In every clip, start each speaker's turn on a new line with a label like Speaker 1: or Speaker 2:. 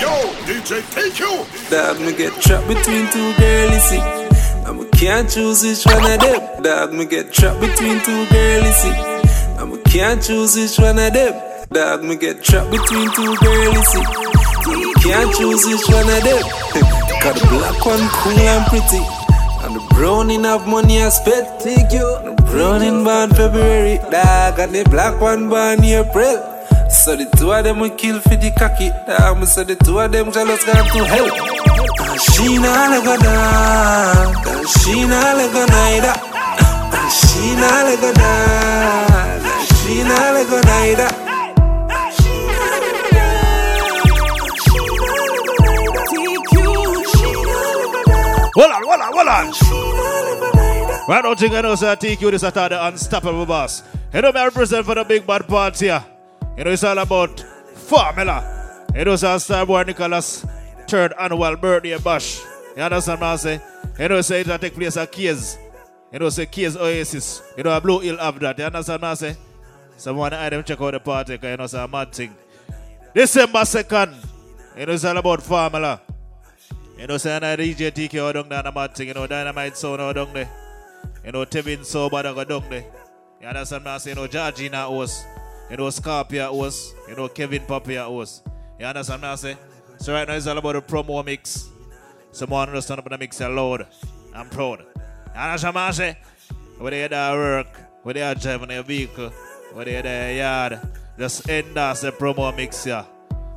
Speaker 1: Yo, DJ, take you.
Speaker 2: Dog, me get trapped between two girls, see. And me can't choose which one of them. Dog, me get trapped between two girls, see. And me can't choose which one of them. Dog, me get trapped between two girls, see. And me can't choose which one of them. Cause the black one cool and pretty. And the brown in have money I spent. Take you. The brown in born February. Dog, and the black one born April. So the two of them will kill for the cocky. Me say the two of them jealous gone to hell. She not let go down. She not let go neither. She not let go down. She not let go neither.
Speaker 3: Hold on, hold on, hold on. Right now, think I know, sir, TQ this attack the unstoppable boss. Know, me represent for the big bad party here. It's all about formula. You know, sir, Starboy Nicholas third annual birthday bash. You understand what I'm saying? You know, it take place at Kies. You know, say Keys Oasis. You know, Blue Hill have that. You understand what I'm saying? Someone I them check out the party, because you know, it's a mad thing. December 2nd. You know, it's all about formula. You know, say I DJ TK out down there, the mad thing. You know, Dynamite Sound out down there. You know, Tevin Sober down there. You understand what I'm saying? You know, Georgina host. You know, Scorpia host. You know, Kevin Papia host. You understand what I'm saying? So right now it's all about the promo mix. Someone understand about the mix loud. I'm proud. You understand what I'm saying? Whether you're at work, whether you're driving your vehicle, whether you're at yard, just endorse the promo mix here.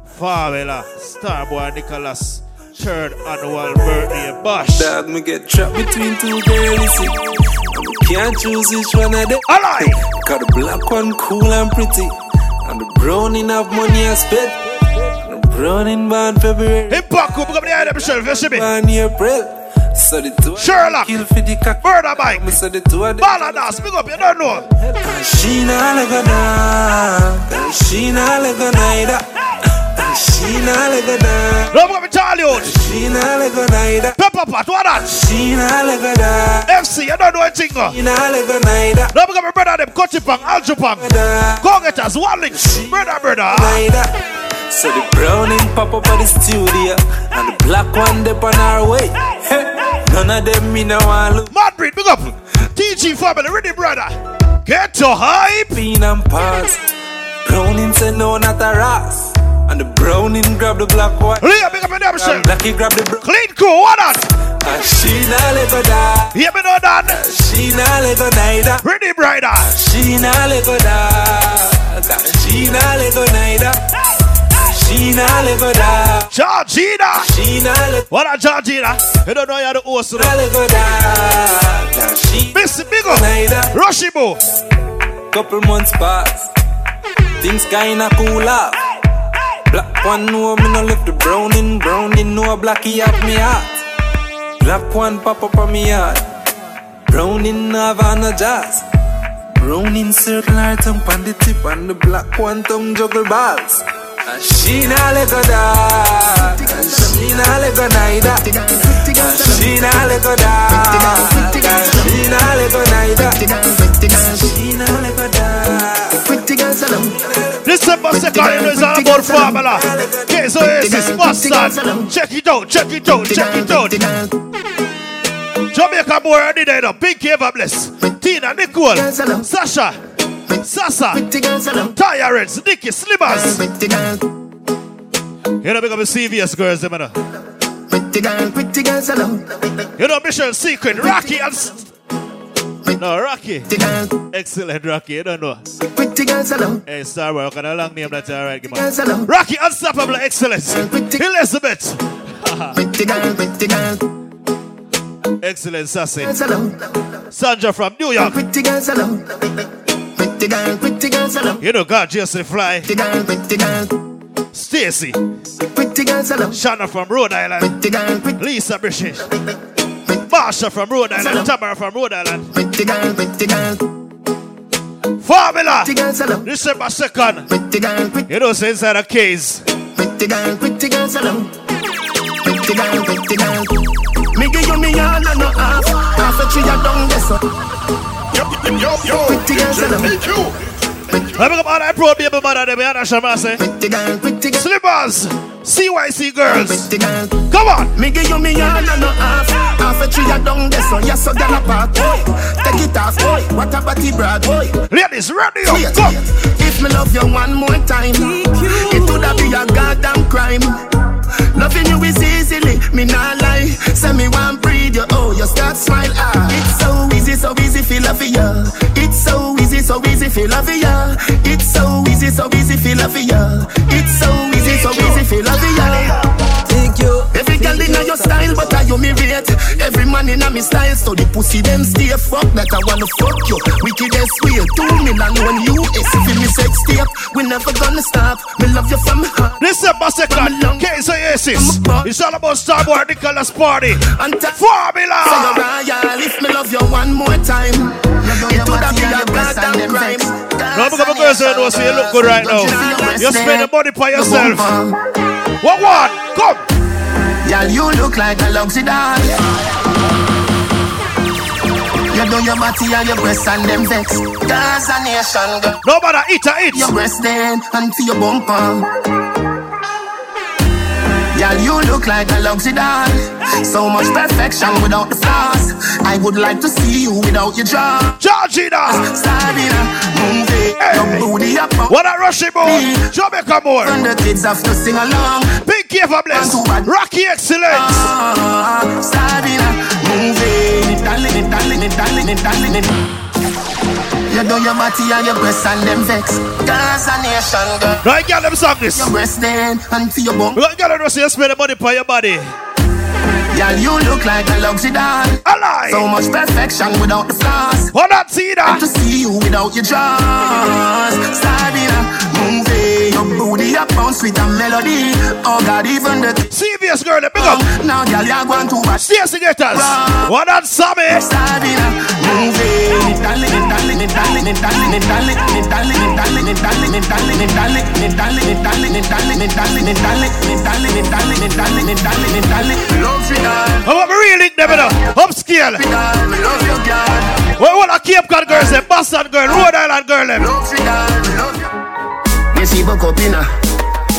Speaker 3: Favela, Starboy Nicholas, third annual birthday bash.
Speaker 2: Dog, me get trapped between two girls. And me can't choose which one of them.
Speaker 3: Alive!
Speaker 2: Cause the black one cool and pretty. And the brown have money I spent. And the brown in born February.
Speaker 3: Hey, Paco, up the item shelf, you see me?
Speaker 2: Born April. So the two
Speaker 3: Sherlock.
Speaker 2: kill for the cock.
Speaker 3: Murder Mike.
Speaker 2: Me say the two of them.
Speaker 3: Baladas, pick up, you don't know.
Speaker 2: And she not go down. And she not let go neither. She not let go down.
Speaker 3: Don't pick up Charlie
Speaker 2: She not let go neither.
Speaker 3: Pepper Pot, what that?
Speaker 2: She not let go down.
Speaker 3: FC, you don't know anything. uh.
Speaker 2: She not neither.
Speaker 3: Don't pick up my brother, them Kotipang, Aljupang. Go get us, link. Brother, brother.
Speaker 2: So the browning pop up at the studio and the black one dip on our way. None of them me no want look.
Speaker 3: Mad breed, big up. TG family, ready, brother. Get to hype.
Speaker 2: Bean and pass. Browning say no, not a ras. And the browning grab the black one.
Speaker 3: Leah, big up in them
Speaker 2: And blackie grab the brown.
Speaker 3: Clean cool, what that?
Speaker 2: And she not let go die.
Speaker 3: Hear me know that?
Speaker 2: She not let go neither.
Speaker 3: Ready, brother.
Speaker 2: She not let go die. She not let go neither. She not let go die.
Speaker 3: Georgina.
Speaker 2: She not
Speaker 3: What a Georgina. You don't know you're the host.
Speaker 2: not let go die. She
Speaker 3: Miss Big up.
Speaker 2: neither.
Speaker 3: Rushibo.
Speaker 2: Couple months pass. Things kinda cool off. Black one know me no left the browning. Browning know a blackie have me heart. Black one pop up on me heart. Browning have on a jazz. Browning circle her tongue on the tip and the black one tongue juggle balls. And she not let go die. And she not let go neither. And she not let go she not let go she not let go die.
Speaker 4: Pretty girls alone.
Speaker 3: December 2nd, you know it's all about formula. Case Oasis, oh, Mustang. Check it out, check it out, check it out. Jamaica boy, I need it up. Ever Bless. Tina, Nicole, Sasha, Sasa,
Speaker 4: Pretty girls alone.
Speaker 3: Tyrants, Nicky, Slimmers.
Speaker 4: Girl.
Speaker 3: You know, become a CVS girls, them, you know.
Speaker 4: Pretty girl. Pretty girls alone.
Speaker 3: You know, Mission Secret, Rocky and. S- No, Rocky.
Speaker 4: Girl.
Speaker 3: Excellent, Rocky. You don't know.
Speaker 4: Pretty girls alone.
Speaker 3: Hey, Star Wars, got a long name that's alright. Give me. Rocky Unstoppable Excellence. Elizabeth.
Speaker 4: Pretty girl. Pretty girl.
Speaker 3: Excellent, Sassy. Sandra from New York.
Speaker 4: Pretty girls alone. Pretty girl. Pretty girls alone.
Speaker 3: You know, God, Jesse Fly.
Speaker 4: Pretty girl. Pretty girl.
Speaker 3: Stacy.
Speaker 4: Pretty girls alone.
Speaker 3: Shanna from Rhode Island.
Speaker 4: Pretty girl. Pretty
Speaker 3: Lisa British. Marsha from Rhode Island. Tamara from Rhode Island.
Speaker 4: Pretty girl. Pretty girl.
Speaker 3: Formula.
Speaker 4: Pretty girls alone.
Speaker 3: December 2nd.
Speaker 4: Pretty girl. Pretty
Speaker 3: You know, say inside a case.
Speaker 4: Pretty girl, pretty girls alone. Pretty girl, pretty girl. Me give you me all and no half. Half a tree a down there so.
Speaker 1: Yo, yo,
Speaker 4: Pretty alone.
Speaker 1: take you.
Speaker 3: I pick up all that pro baby mother, them, you?
Speaker 4: Pretty girl, pretty girl.
Speaker 3: Slippers. CYC girls.
Speaker 4: Pretty girl.
Speaker 3: Come on.
Speaker 4: Me give you me all and no half. Half a tree down there, so yes, so apart. Take it off, what a body brag.
Speaker 3: Ladies, ready up. Come.
Speaker 4: If me love you one more time, it would have be a goddamn crime. Loving you is easily, me not lie. Say me one breathe you, oh, you start smile. Ah, it's so easy, so easy, feel love for ya. It's so easy, so easy, feel love for ya. It's so easy, so easy, feel love for ya. It's so easy, so easy, feel love for ya.
Speaker 2: Thank you.
Speaker 4: Every girl in your style, but I you me rate. Every man in me style, so the pussy them stay fuck that I wanna fuck you. Wickedest way, two million when you is if me sex tape. We never gonna stop. Me love you from my heart.
Speaker 3: December 2nd, Case Oasis. It's all about Starboy Nicholas Party.
Speaker 4: And ta-
Speaker 3: Formula.
Speaker 4: Say you're royal, if me love you one more time. It would have been a goddamn crime.
Speaker 3: No, because my girls don't know, so you look good right now. You spend the money for yourself. What one? Come.
Speaker 4: Girl, you look like a luxury doll. You do your body and your breasts and them vex. Gaza nation, girl.
Speaker 3: No matter eat or eat.
Speaker 4: Your breast then and for your bumper. Girl, you look like a luxury doll. So much perfection without the flaws. I would like to see you without your jaw.
Speaker 3: Georgina.
Speaker 4: Starting a movie, your booty up.
Speaker 3: What a rushy boy. Jamaica more.
Speaker 4: And the kids have to sing along.
Speaker 3: Big K for bless. Rocky excellence.
Speaker 4: Ah, Starting a movie, darling, darling, darling, darling, darling. You do your body and your breasts and them vex. Gaza nation, girl.
Speaker 3: I got them song this.
Speaker 4: Your breast then and for your bum.
Speaker 3: We got to say you spend the money for your body.
Speaker 4: Girl, you look like a luxury doll.
Speaker 3: Alive.
Speaker 4: So much perfection without the flaws.
Speaker 3: Hold on, see that.
Speaker 4: To see you without your jaws. Movie. Your booty a bounce with a melody. Oh God, even the
Speaker 3: CVS girl, big up.
Speaker 4: Now girl, you're going to watch
Speaker 3: CS Gators. What up, Sammy? Oh, I'm really never upscale.
Speaker 4: Well,
Speaker 3: what a Cape Cod girl, a Boston girl, Rhode Island girl.
Speaker 4: Messi Bokopina.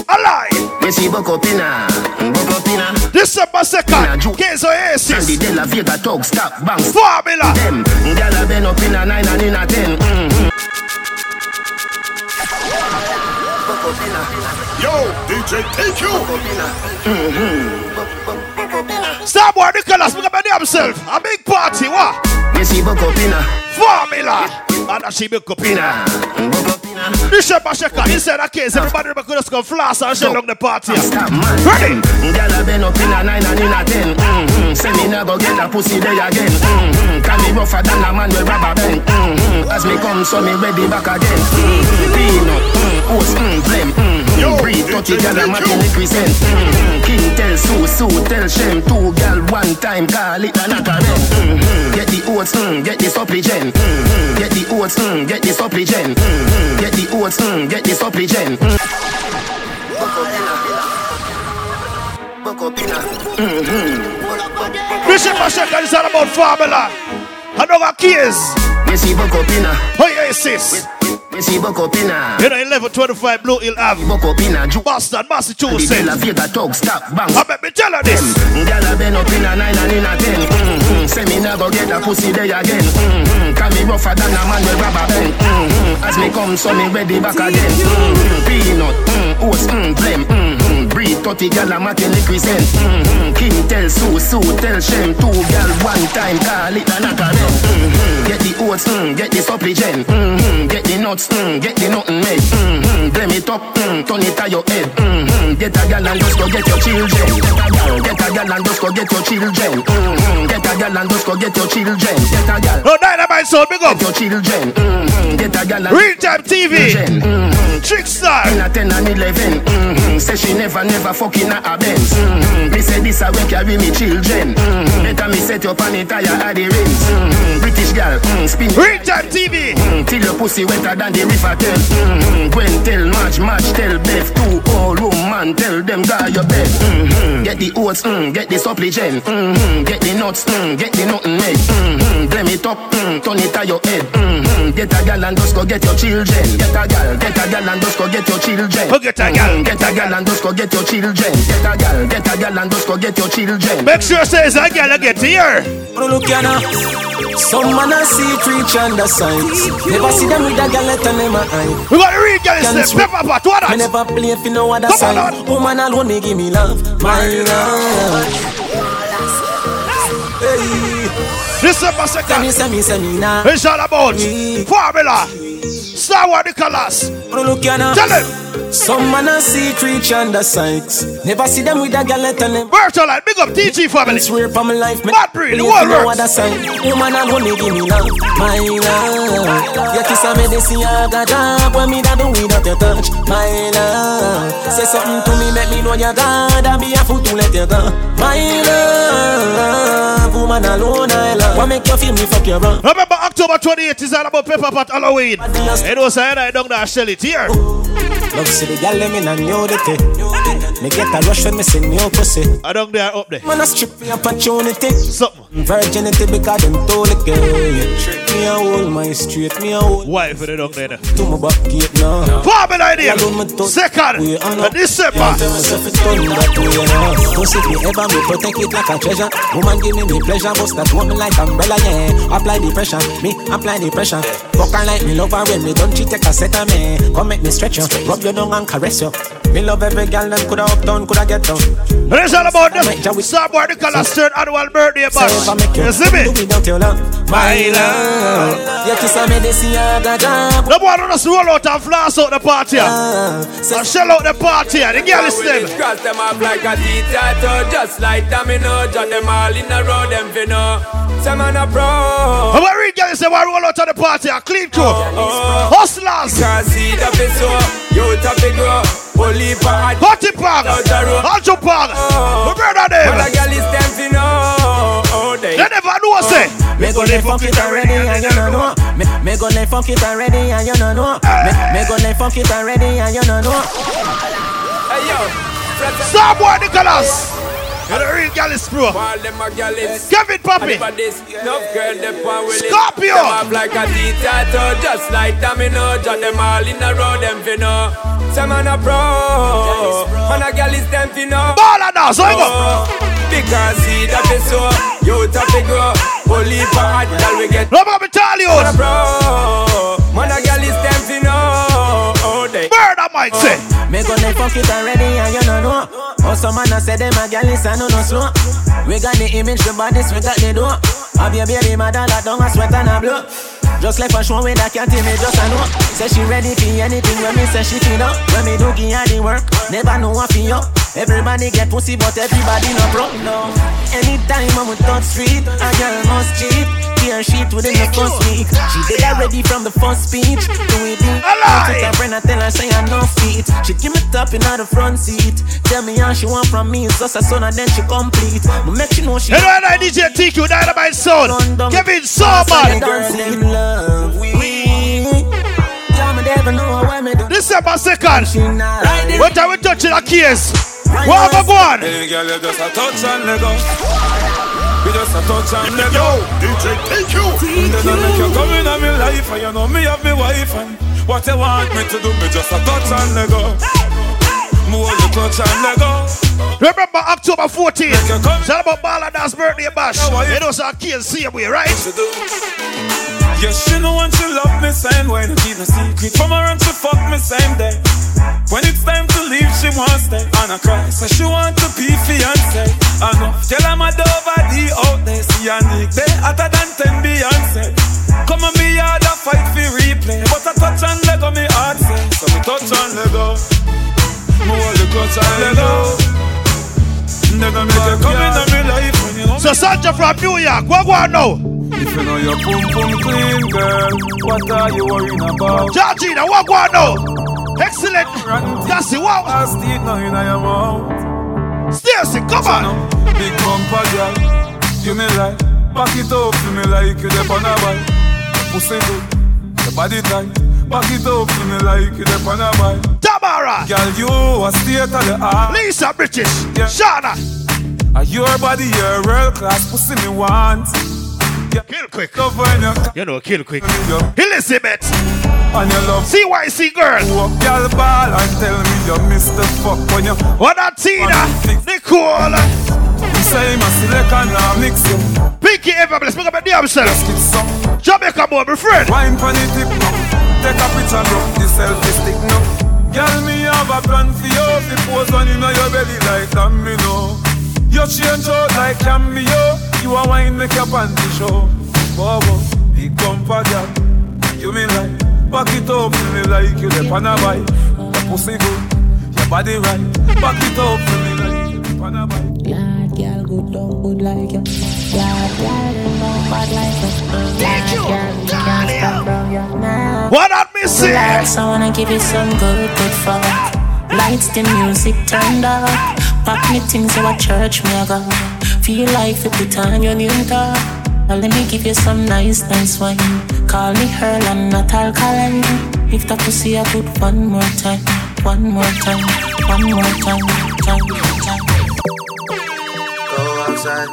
Speaker 3: Alive!
Speaker 4: Messi Bokopina. Bokopina.
Speaker 3: December 2nd.
Speaker 4: Quinze
Speaker 3: Oasis.
Speaker 4: Sandy de la Vega Talk Stop
Speaker 3: Formula.
Speaker 4: Them. Gala up in a 9 and in a 10. Mm-hmm.
Speaker 1: Yo, DJ
Speaker 4: Thank you. Hmm
Speaker 3: Starboy Nicholas, look at himself. A big party, what?
Speaker 4: Messi Bokopina.
Speaker 3: Formula. And she up in
Speaker 4: up.
Speaker 3: December 2nd, inside the case, everybody could just come floss and shell on the party. Ready?
Speaker 4: Gyal a been up inna nine and inna ten. Mm-hmm. Say me nah go get a pussy day again. Mm-hmm. Can me rougher than a man with rubber band. Mm-hmm. As me come, so me ready back again. Mm-hmm. Peanut, mm, oats, mm, blem. Mm-hmm.
Speaker 1: Yo,
Speaker 4: breathe,
Speaker 1: dirty
Speaker 4: gal a match represent. Mm-hmm. King tell Sue, Sue tell Shem. Two girl, one time call it a knocker. Mm-hmm. Get the oats, mm, get the supplicant. Mm-hmm. Get the oats, mm, get the supplicant. Mm-hmm. Get the oats, mm, get the supplicant. Mm-hmm.
Speaker 3: Bishop Ashaka is all about family. I don't
Speaker 4: got kids. Missy Bokopina. Oh,
Speaker 3: yeah,
Speaker 4: sis. With- buck up inna.
Speaker 3: You know, 1125 Blue Hill Ave.
Speaker 4: Inna. Ju-
Speaker 3: Boston,
Speaker 4: The De La
Speaker 3: Massachusetts.
Speaker 4: Vega talk stop.
Speaker 3: I bet me tell her this.
Speaker 4: Gyal a been up inna nine and inna ten. Mm-hmm. Say me go get a pussy day again. Mm-hmm. Can me rougher than a man with rubber band. Mm-hmm. As me come, so me ready back again. Mm-hmm. Peanut, mm, oats, mm. Mm-hmm. 30 gyal a mat in the crescent. Mm-hmm. King tell Sue, Sue tell Shem. Two gyal one time call it a knock a mm-hmm. Get the oats, mm, get the supplicant. Mm-hmm. Get the nuts, mm, get the nothing made. Mm-hmm. Blem it up, mm, turn it to your head. Mm-hmm. Get a gyal and just go get your children. Get a gyal, get a gyal and just go get your children. Mm-hmm. Get a gyal and just go get your children. Get a gyal,
Speaker 3: No, Dynamite Soul, big up.
Speaker 4: get your children. Mm-hmm. Get a gyal and
Speaker 3: Real Time TV.
Speaker 4: Mm-hmm.
Speaker 3: Trickstar.
Speaker 4: In a 10 and 11 mm-hmm. Say she never, never fucking a a Benz mm-hmm. Me say this a way carry me children mm-hmm. Better me set up on it tire at the rims mm-hmm. British girl, mm, spin
Speaker 3: Real Time TV.
Speaker 4: mm, Till your pussy wetter than the river tell mm-hmm. Gwen tell March, March tell Beth Two old woman tell them guy your bed mm-hmm. Get the oats, mm, get the supplicant mm-hmm. Get the nuts, mm, get the nothing made mm-hmm. Blame it up, mm, turn it to your head mm-hmm. Get a gal and just go get your children Get a gal, get a gal and just go get your children
Speaker 3: Go get a gal.
Speaker 4: Mm, Get a gal and just go get your children children. Get a gal, get a gal and just go get your children.
Speaker 3: Make sure says a girl get here.
Speaker 5: Look here. Some man a see creature under sights. Never see them with a girl let them eye.
Speaker 3: We got to read girl is pepper pot. What
Speaker 5: Me never play for no other
Speaker 3: Come on,
Speaker 5: side. Woman alone me give me love, my love. Hey,
Speaker 3: December
Speaker 5: tell me,
Speaker 3: 2nd.
Speaker 5: say me, say me.
Speaker 3: It's all about formula. Starboy Nicholas.
Speaker 5: Look here now.
Speaker 3: Tell him.
Speaker 5: Some man a see creature under sights. Never see them with a girl let them
Speaker 3: Virtual life. Big up TG family.
Speaker 5: Swear for my life, me
Speaker 3: Bad breed, the
Speaker 5: play
Speaker 3: world
Speaker 5: for no
Speaker 3: works.
Speaker 5: other side. Woman alone me give me love, my love. Your kiss a medicine, I got job. When me that do without your touch, my love. Say something to me, make me know you're God. I be a fool to let you go, my love. Woman alone, I love. What make you feel me fuck your run?
Speaker 3: Remember October 28th is all about pepper pot Halloween. It was I don't know I sell it here.
Speaker 5: Love see the gal them in a nudity. Me get a rush when me see new pussy.
Speaker 3: I don't there up there.
Speaker 5: Man a strip me opportunity.
Speaker 3: Something.
Speaker 5: Virginity because them told the girl. Me a hold my straight, me a hold
Speaker 3: Wife for the dog there.
Speaker 5: to my back gate now.
Speaker 3: Formula idea.
Speaker 5: Me.
Speaker 3: Second.
Speaker 5: We are not-
Speaker 3: December.
Speaker 5: Tell myself it's done that way now. Pussy me ever me protect it like a treasure. Woman give me the pleasure, bust that woman like umbrella, yeah. Apply the pressure, me apply the pressure. Fuck her like me love her when me done she take a set of me. Come make me stretch you, rub you down and caress you. Me love every girl them coulda up down, coulda get down.
Speaker 3: And it's all about the Starboy Nicholas third annual birthday
Speaker 5: So if I
Speaker 3: bash.
Speaker 5: make you
Speaker 3: You see me?
Speaker 5: without your love,
Speaker 3: My love.
Speaker 5: You kiss a medicine, I got job.
Speaker 3: No boy don't just roll out and floss out the party. And
Speaker 5: say
Speaker 3: shell out the party. The girl is them.
Speaker 6: Cross them off like a teeter Just like domino Jot them all in a row Them fi know Some man a pro
Speaker 3: And when girl is them, why roll out of the party? A clean crew. Oh. Hustlers.
Speaker 6: Cause seed up is so Youth up it grow Holy hot
Speaker 3: Hotty Pag. Aljo Pag. We brother
Speaker 6: But a girl is them fi know Oh they
Speaker 3: They never know say. Oh.
Speaker 5: Me go lay fuck it already and you no know. Me me go lay fuck it already and you no know. Me me go lay fuck it already and you no know.
Speaker 6: Hey yo Fret
Speaker 3: Starboy Nicholas. And the real girl is pro.
Speaker 6: All them a girl is
Speaker 3: Kevin Papi.
Speaker 6: But this enough girl they pan with it
Speaker 3: Scorpio.
Speaker 6: Them like a teeter Just like domino Jot them all in a row Them fi know Some man a pro Man a girl is them fi know
Speaker 3: Baller now. So go.
Speaker 6: Because see that is so You top it grow Only for hot girl we get
Speaker 3: more battalions.
Speaker 6: bro Man a girl is know Oh they
Speaker 3: Murder Mike say.
Speaker 5: Me go lay fuck it already and you no know. Oh some man I say them a is a no no slow. We got the image, the bodies, we got the dough. Have your baby mother that down a sweat and a blow. Just like a with that can't me just a know. Say she ready for anything when me say she feel up. When me do give her the work, never know what feel up. Everybody get pussy, but everybody no pro. No. Anytime I'm with touch street, a girl must cheat. Clear sheet within the first week. She did that ready from the first speech. Do it deep.
Speaker 3: Alive.
Speaker 5: Took her friend, I tell her say I no feet. She give me top in the front seat. Tell me how she want from me. It's just a son and then she complete. But make she know she
Speaker 3: You know I DJ TQ Dynamite son. Kevin Sorman.
Speaker 5: Dancing love. We. Yeah, me never know why.
Speaker 3: December 2nd.
Speaker 5: She not riding.
Speaker 3: What time we touching a case? What have I gone?
Speaker 7: Hey girl, you just a touch and let go. We just a touch and let
Speaker 1: Yo,
Speaker 7: go.
Speaker 1: DJ TQ.
Speaker 7: Then I make you come in on me life and you know me have me wife and what you want me to do, me just a touch and let go. More you touch and let go.
Speaker 3: Remember October 14th. It's all about Balada's birthday bash. You know, so a case same way, right?
Speaker 7: Yes, she know when she love me same way, no keep no secret. From her and she fuck me same day. When it's time to leave, she won't stay. And I cry, so she want to be fiance. I know, tell her my over the out there. See a Nick, they hotter than 10 Beyonce. Come on, me yard a fight for replay. But I touch and let go, me heart say. So me touch and let go. Me hold the clutch and let go. Never make you come into me life when you know
Speaker 3: So Sanja from New York, what go on now?
Speaker 7: If you know your pum pum clean, girl, what are you worrying about?
Speaker 3: Georgina, what go on now? Excellent. That's it, wow.
Speaker 7: Last teeth now in your mouth.
Speaker 3: Stacy, come on.
Speaker 7: Big bumper, girl. You me like, back it up to me like you dep on a bike. Pussy good, the body tight. Back it up to me like you dep on a bike.
Speaker 3: Tamara.
Speaker 7: Girl, you a state of the art.
Speaker 3: Lisa British.
Speaker 7: Yeah.
Speaker 3: Shauna.
Speaker 7: And your body, your world class pussy me want. Yeah.
Speaker 3: Kill quick.
Speaker 7: You
Speaker 3: You know, kill quick.
Speaker 7: you
Speaker 3: Elizabeth.
Speaker 7: and you love
Speaker 3: CYC girl.
Speaker 7: Walk girl ball and tell me you miss the fuck when you.
Speaker 3: What that Tina? Nicole.
Speaker 7: Say my and I mix you.
Speaker 3: Pinky ever bless. Pick up a damn self. Jamaica boy, my friend.
Speaker 7: Wine for the tip now. Take a picture now. The selfie stick now. Girl, me have a plan for you. The pose on in your belly like that, me know. You change out like cameo. You a wine make your panty show. Bobo, big bumper girl. You me like back it up, me like you the on a bike. Your pussy good, your body right. Back it up, me like you the on a
Speaker 8: girl good, don't good like you. Glad girl don't bad like you. Glad girl you can't stand down you now.
Speaker 3: What up, missing?
Speaker 8: Relax, I wanna give you some good, good fuck. Lights the music turned up. Pack me things so a church me a go. Feel like the time you need talk. Now let me give you some nice, nice wine. Call me her and not alkaline. If that pussy I put one more time, one more time, one more time, time, time.
Speaker 9: Go outside.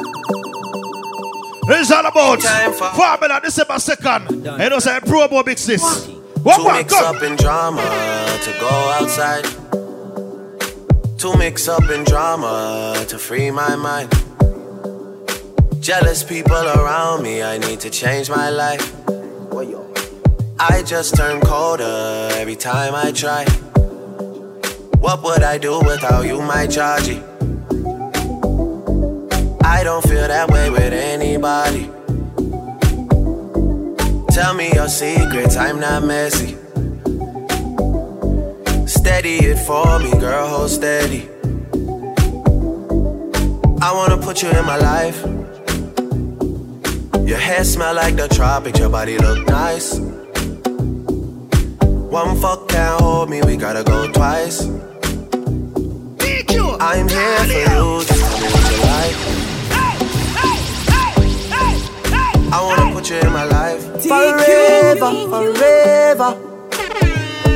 Speaker 3: It's all about
Speaker 9: Time for-
Speaker 3: Formula December 2nd. You know, say promo big sis. What
Speaker 9: To
Speaker 3: one?
Speaker 9: mix up in drama, to go outside. To mix up in drama, to free my mind. Jealous people around me, I need to change my life. I just turn colder every time I try. What would I do without you, my Georgie? I don't feel that way with anybody. Tell me your secrets, I'm not messy. Steady it for me, girl, hold steady. I wanna put you in my life. Your hair smell like the tropics, your body look nice. One fuck can't hold me, we gotta go twice. I'm here for you, just tell me what you like. I wanna put you in my life.
Speaker 10: Forever, forever,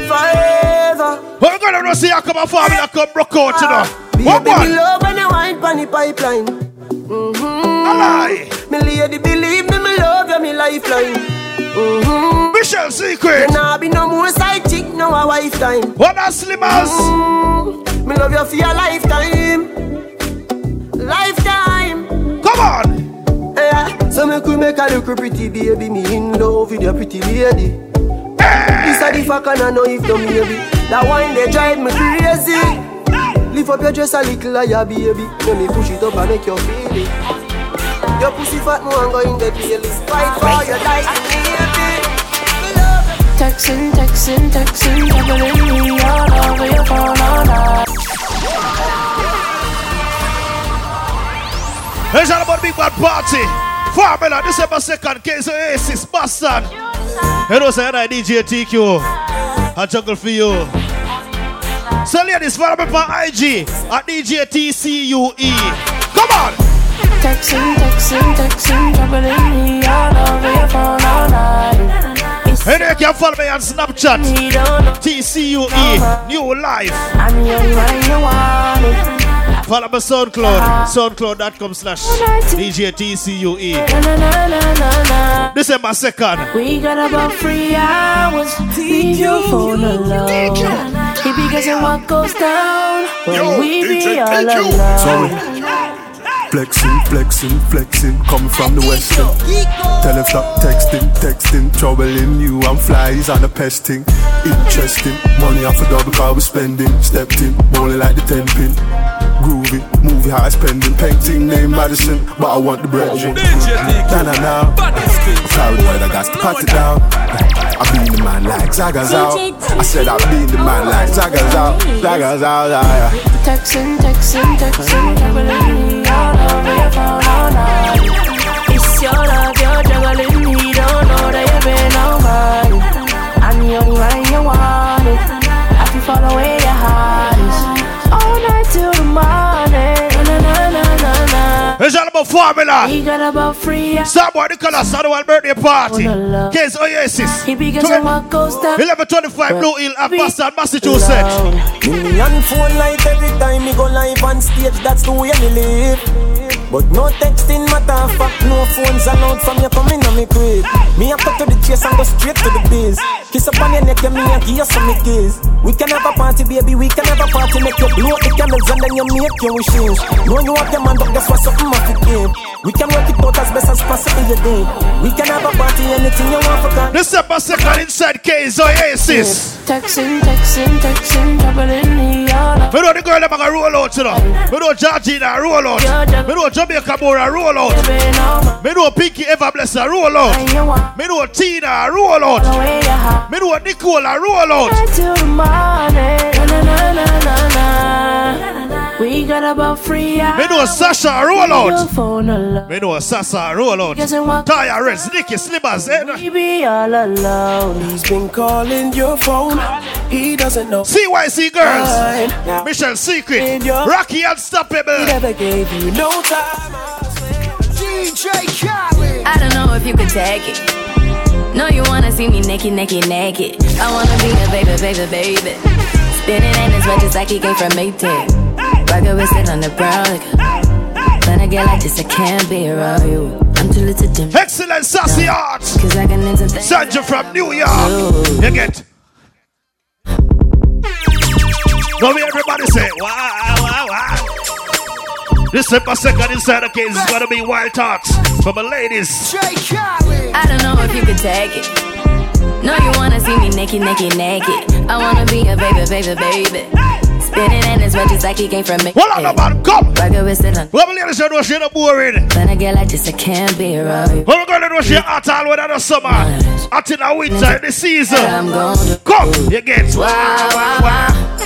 Speaker 10: forever.
Speaker 3: We're gonna see you come and Formula come broke out, you know. What
Speaker 10: Baby, me love when you wine pon the pipeline. Mm-hmm.
Speaker 3: Aye.
Speaker 10: Me lady, believe me, me love you, me lifeline. Mm-hmm.
Speaker 3: Michelle Secret.
Speaker 10: You nah be no more side chick, no a wife time.
Speaker 3: What a slimmers.
Speaker 10: Mm-hmm. Me love you for your lifetime. Lifetime.
Speaker 3: Come on.
Speaker 10: Yeah. So me could make a look pretty baby, me in love with your pretty lady. This a the fuck and I know if the maybe That wine they drive me crazy Lift up your dress a little higher baby Let me push it up and make you feel it Your pussy fat more and go in the daily Fight for your life baby
Speaker 8: Texting, texting, texting, juggling me all over your phone all night.
Speaker 3: It's all about big bad party. Formula December 2nd, Case Oasis, Boston. You know, say, I DJ TQ. I juggle for you. So, ladies, follow me on IG at DJ TCUE. Come on.
Speaker 8: Texting, texting, texting, juggling me all over your phone all night.
Speaker 3: And you can follow me on Snapchat.
Speaker 8: me don't know.
Speaker 3: TCUE, new life.
Speaker 8: I'm young when you want it.
Speaker 3: Follow me SoundCloud, uh-huh. soundcloud.com slash DJ TCUE. December 2nd.
Speaker 8: We got about three hours. Leave your phone alone. It be guessing what goes down when
Speaker 11: Yo,
Speaker 8: we be
Speaker 11: DJ
Speaker 8: all
Speaker 11: Thank you.
Speaker 8: alone.
Speaker 12: Sorry. Flexing, flexing, flexing, coming from the western. Tell him stop texting, texting, troubling you and flies on the pesting. Interesting, money off a double car we spending. Stepped in, bowling like the ten pin. Groovy, movie how I spending. Painting name Madison, but I want the bread. Na na na. Proud boy, I got to pat it down. I been the man like Zaga's out. I said I been the man like Zaga's out. Zaga's out, yeah.
Speaker 8: Texting, texting, texting, juggling all over your phone all night. It's your love, you're juggling me, don't know that you've been over it. I'm young when you want it. I can follow where
Speaker 3: Formula.
Speaker 8: We got about three hours.
Speaker 3: Somebody the colors of the birthday party.
Speaker 8: Oh, Wanna love.
Speaker 3: Case Oasis.
Speaker 8: Oh, he be guessing what goes
Speaker 3: 1125 Blue Hill at Boston, Massachusetts.
Speaker 5: Me on phone like every time me go live on stage, that's the way me live. But no texting matter fuck, no phones allowed from you coming on me quick. Me up to the chase and go straight to the biz. Kiss up on your neck, and me and give you some kiss. We can have a party, baby, we can have a party. Make you blow the candles and then you make your wishes. Know you have your man, but guess what? Something must be give. We can work it out as best as possible, you day. We can have a party, anything you want for God.
Speaker 3: December 2nd inside K's Oasis.
Speaker 8: Texting, texting, texting, trouble
Speaker 3: Me know the girl them a go roll out, you know. Me know Georgina roll out. Me know Jamaica Mora roll out. Me know Pinky Ever Bless a roll out. Me know Tina roll out. Me know Nicola roll out.
Speaker 8: Got about free hours.
Speaker 3: Me know Sasha roll
Speaker 8: Your
Speaker 3: out.
Speaker 8: phone alone.
Speaker 3: Me know Sasa roll out.
Speaker 8: Guessing what-
Speaker 3: Taya Reds, Nicky Slimmers, eh?
Speaker 8: We be all alone.
Speaker 13: He's been calling your phone. He doesn't know.
Speaker 3: CYC girls.
Speaker 13: Now,
Speaker 3: Mission Secret.
Speaker 13: In your-
Speaker 3: Rocky
Speaker 13: he
Speaker 3: Unstoppable.
Speaker 13: never gave you no time. DJ Khaled.
Speaker 14: I don't know if you could take it. No, you wanna see me naked, naked, naked. I wanna be a baby, baby, baby. Spinning in his red just like he came from Maytag. Rocket with it on the brown. Like, when I get like this, I can't be around you. I'm too little to dim.
Speaker 3: Excellent Sassy Art.
Speaker 14: Cause I can into things.
Speaker 3: Sandra from New York. You get. Go me everybody say, wow, wow, wow. December 2nd inside the case is gonna be wild thoughts for my ladies.
Speaker 14: I don't know if you could take it. No, you wanna see me naked, naked, naked. I wanna be a baby, baby, baby. Spinning in his just like he came from Maytag.
Speaker 3: Hold on, man, come.
Speaker 14: Rocket with.
Speaker 3: Well, my ladies, you know she not boring.
Speaker 14: When I get like this, I can't be around you.
Speaker 3: Well, we're gonna know she hot all weather the summer. Hot in the winter, in the season.
Speaker 14: I'm gonna
Speaker 3: Come, you get.
Speaker 14: Wow, wow, wow.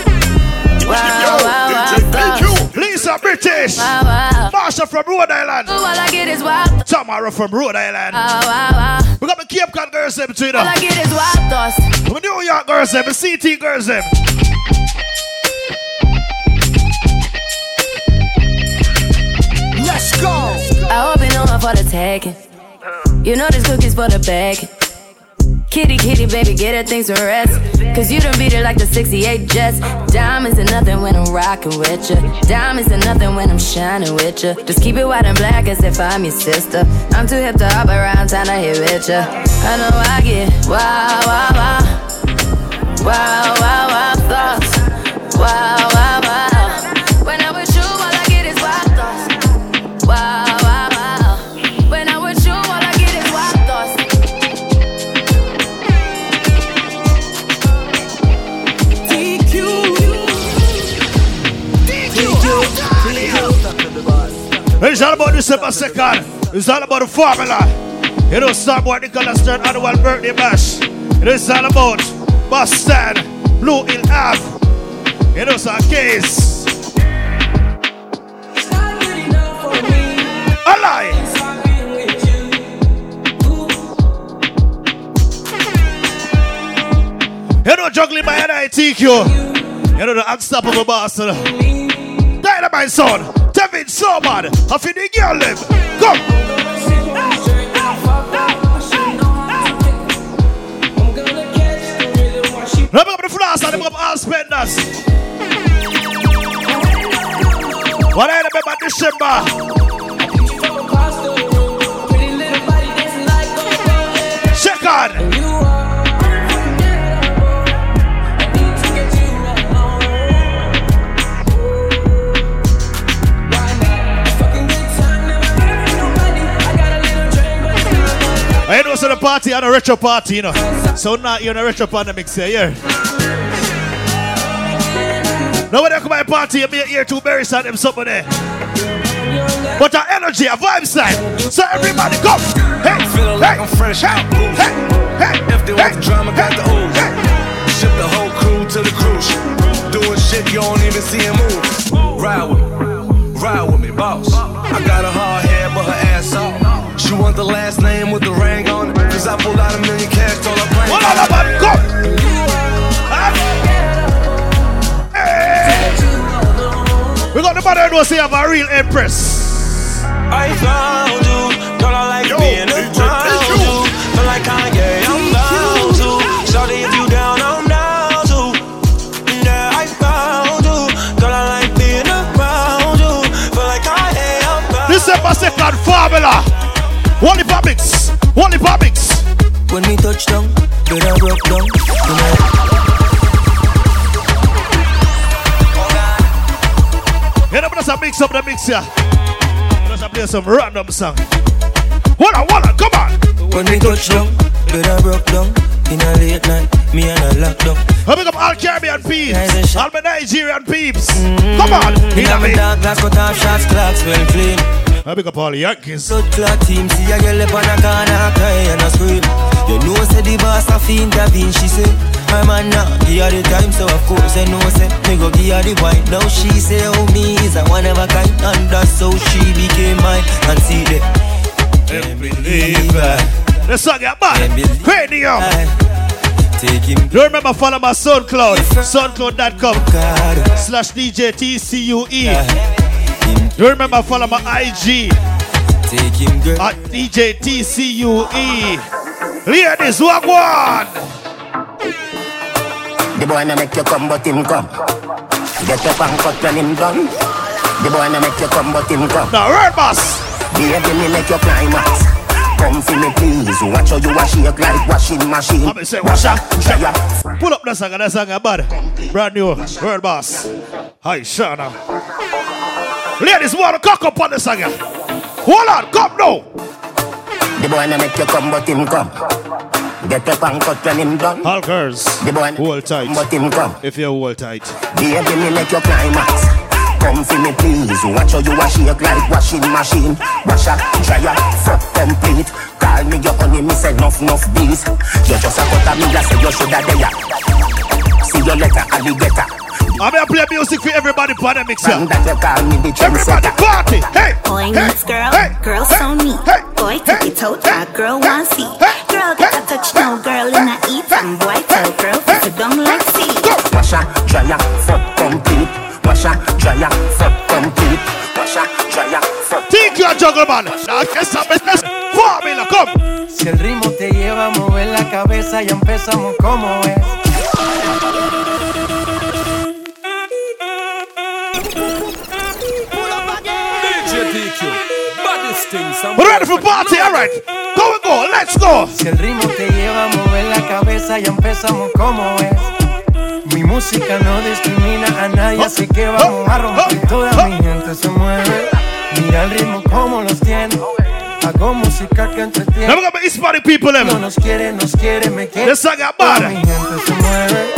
Speaker 14: Wow, wow, wow.
Speaker 3: Lisa British.
Speaker 14: Wow, wow.
Speaker 3: Marsha from Rhode Island.
Speaker 14: All I get is wild.
Speaker 3: Tamara from Rhode Island.
Speaker 14: Wow, wow, wow.
Speaker 3: We got the Cape Cod girls them between
Speaker 14: All I get is wild thoughts.
Speaker 3: The New York girls them. The CT girls them.
Speaker 13: Let's go.
Speaker 14: I hope you know I'm for the taking. You know this cookie's for the bag. Kitty, kitty, baby, get her things to rest. Cause you done beat it like the 68 Jets. Diamonds are nothing when I'm rocking with you. Diamonds are nothing when I'm shining with you. Just keep it white and black as if I'm your sister. I'm too hip to hop around, time to hit with you. I know I get wow, wow, wow. Wow, wow, wow, thoughts. Wow, wow.
Speaker 3: December 2nd. It's all about the formula. You know, Starboy Nicholas Stern annual birthday bash. It is all about Boston, Blue Hill Ave. You know, some case. Alive. You know, juggling by NITQ. You know, the unstoppable bastard. Dynamite son. Tevin so bad. I feel the girl live. Come. Let me up the floss and them up all spenders. What I remember December. I know so the party and a retro party, you know. So now you're in a retro mix here, yeah. Nobody come my party and be here to bury some them something there. But our energy, our vibe side. So everybody come. Hey,
Speaker 15: Feeling like
Speaker 3: hey,
Speaker 15: I'm fresh out.
Speaker 3: hey, hey,
Speaker 15: If there was
Speaker 3: hey,
Speaker 15: drama, got the ooze.
Speaker 3: hey.
Speaker 15: Ship the whole crew to the cruise. Doing shit you don't even see him move. Ride with me, ride with me, boss. I got a hard head, but her ass off. She want the last name with the ring on it. Cause I pulled out a million cash, told her plain.
Speaker 3: One other man, go. Huh? Hey. We got the mother who say have a real empress.
Speaker 15: I found you, girl, I like
Speaker 1: Yo,
Speaker 15: being
Speaker 1: DJ
Speaker 15: around you. Feel like Kanye, I'm bound to. Shorty, if you down, I'm down to. Yeah, I found you, girl, I like being around you. Feel like Kanye, I'm bound
Speaker 3: December 2nd, Formula. Wally Publics. Wally Publics.
Speaker 16: When me touch down, bed I broke down.
Speaker 3: Hit up, let's mix up the mix here. Let's play some random song. Hold on, come on.
Speaker 16: When me touch down, bed I broke down. In a late night, me and a lockdown.
Speaker 3: I pick up all Caribbean peeps, all my Nigerian peeps. Mm-hmm. Come on,
Speaker 16: a
Speaker 3: me.
Speaker 16: me dark glass, cut off shots, clocks well clean.
Speaker 3: I pick up all the Yankees.
Speaker 16: Blood clot team, see a girl up on a corner, cry and a scream. You know, say the boss a fi intervene, she say. My man now, give her the time, so of course I know, say. Me go give her the wine. Now she say, oh, me is a one of a kind, and that's how she became mine. And see that.
Speaker 3: Can't believe that. The song get bad. Crazy, yo.
Speaker 16: Take him.
Speaker 3: You remember follow my SoundCloud, soundcloud.com slash DJ TCUE. You remember follow my IG
Speaker 16: Take him, girl.
Speaker 3: at DJ TCUE. Ladies, walk one.
Speaker 4: The boy no make you come, but him come. Get up and cut when him done. The boy no make you come, but him come.
Speaker 3: Now, word boss.
Speaker 4: Baby, me make you climax. Come for me, please. Watch how you wash shake like washing machine.
Speaker 3: I'm say, wash up, Pull up that song, that song, bad. Brand new, word boss. Hi, Shana. Ladies, want to cock up on the song. here. Hold on, come now.
Speaker 4: The boy no make you come, but him come. Get up and cut when him done.
Speaker 3: All girls,
Speaker 4: The boy
Speaker 3: hold tight.
Speaker 4: but him come.
Speaker 3: If you're hold tight.
Speaker 4: Baby, me make you climax. Come for me, please. Watch how you wash shake like washing machine. Wash up, dry up, fuck complete. Call me your honey, me say enough, enough bees. You just a cut me, I say you shoulda there. See your letter, alligator.
Speaker 3: I'm gonna play music for everybody for the mix here.
Speaker 4: And that you call me the
Speaker 3: Everybody
Speaker 4: trendsetter.
Speaker 3: party. Hey,
Speaker 17: Boy
Speaker 3: hey,
Speaker 17: needs girl,
Speaker 3: hey,
Speaker 17: girl
Speaker 3: hey,
Speaker 17: so neat.
Speaker 3: hey,
Speaker 17: Boy take it out, that girl want see. Girl get a touch now, girl in a eat. And boy tell girl to sit down like see.
Speaker 4: Wash up, dry up, fuck complete. Wash up, dry up, fuck complete. Wash up, dry up, fuck.
Speaker 3: Think you're a jungle man. Now get some business. Formula, come.
Speaker 16: Si el ritmo te lleva a mover la cabeza, ya empezamos como es.
Speaker 3: Ready for party, alright. Go and go, let's go.
Speaker 16: Si el ritmo te lleva a mover la cabeza, ya empezamos como es. Mi música no discrimina a nadie, así que vamos a romper. Toda mi gente se Hago música que
Speaker 3: Now
Speaker 16: entretiene.
Speaker 3: we got my Hispanic people
Speaker 16: No nos quiere, nos quiere, me quiere.
Speaker 3: This song got
Speaker 16: Toda
Speaker 3: bad.
Speaker 16: mi gente se mueve.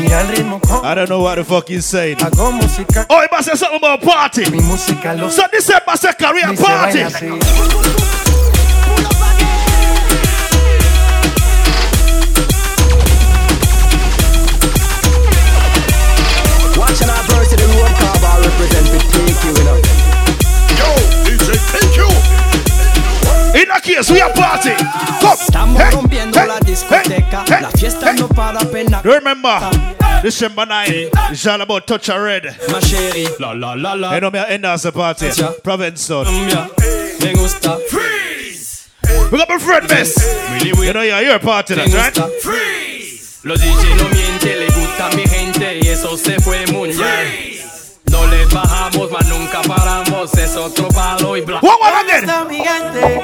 Speaker 16: Mira el ritmo como
Speaker 3: I don't know what the fuck he's saying.
Speaker 16: hago música.
Speaker 3: Oh, he must say something about party.
Speaker 16: Mi música lo
Speaker 3: So this is my second Korean
Speaker 16: dice
Speaker 3: party.
Speaker 5: Watching our verse in the road car bar represent the take you,
Speaker 3: In that case, we are party. Come.
Speaker 18: Estamos
Speaker 3: Hey,
Speaker 18: rompiendo
Speaker 3: hey,
Speaker 18: la discoteca.
Speaker 3: hey,
Speaker 18: la fiesta
Speaker 3: hey.
Speaker 18: no para apenas.
Speaker 3: Remember, December 9, it's all about touch a red.
Speaker 18: Ma chérie, la la la la.
Speaker 3: You know me, I end as a party.
Speaker 18: Yeah.
Speaker 3: Provincetown.
Speaker 18: Cumbia, me gusta.
Speaker 3: We got my friend Miss. You know, you're your party,
Speaker 18: Me
Speaker 3: that, right?
Speaker 18: gusta. Los DJ no mienten, le gusta mi gente y eso se fue muy bien. No les bajamos, mas nunca paramos, es otro palo y bla.
Speaker 3: What one again?
Speaker 16: ¿Dónde está mi gente?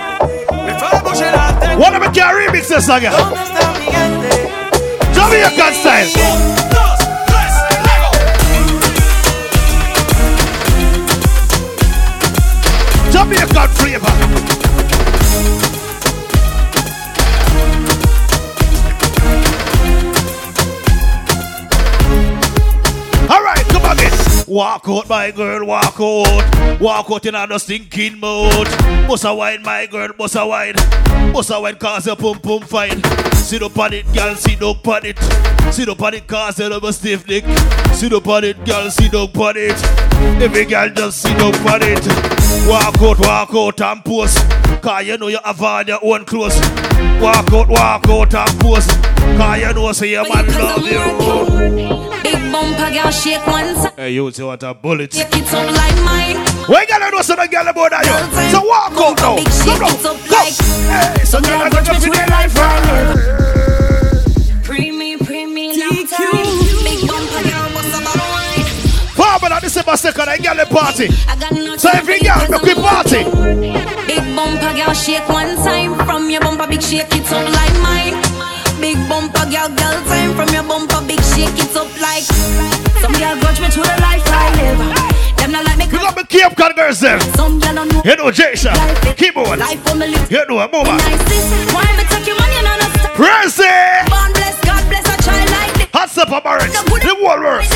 Speaker 16: Me fue a pushar la tecla.
Speaker 3: One of them can remix this song. yeah.
Speaker 16: ¿Dónde está mi gente?
Speaker 3: Jamaican style. Jamaican flavor. Walk out, my girl, walk out. Walk out in a stinking mood. Bust a wine, my girl, bust a wine. Bust a wine, cause your pum pum fine. Sit up on it, girl, sit up on it. Sit up on it, cause love a stiff dick. Sit up on it, girl, sit up on it. Every girl just sit up on it. Walk out, walk out and pose. Cause you know you have all your own clothes. Walk out, walk out and pose. Cause you know say your man love you.
Speaker 19: Big bumper girl shake one side.
Speaker 3: Hey, you say what a bullet.
Speaker 19: Shake it up like mine.
Speaker 3: We gotta know some girl about that, yo. So walk out now.
Speaker 19: Big
Speaker 3: Go
Speaker 19: shake it up like.
Speaker 3: Hey, so girl, I got to feel their life
Speaker 19: Preemie, preemie, long time. Big bumper girl, what's about wine?
Speaker 3: Farmer December 2nd, I get the party.
Speaker 19: I got
Speaker 3: So every girl, make we party.
Speaker 19: Big bumper girl shake one time from your bumper big shake it up like mine. Big bumper, girl, girl, time from your bumper, big shake it up like. Some girl grudge me to the life I live. Them not like me.
Speaker 3: You got me Cape Cod girls there.
Speaker 19: Some girl don't know.
Speaker 3: You know Jason. Keyboard.
Speaker 19: Life for me live.
Speaker 3: You know it. On.
Speaker 19: Why me take your money and understand?
Speaker 3: Crazy.
Speaker 19: Born bless, God bless a child like this.
Speaker 3: Hot step up marriage. The whole works.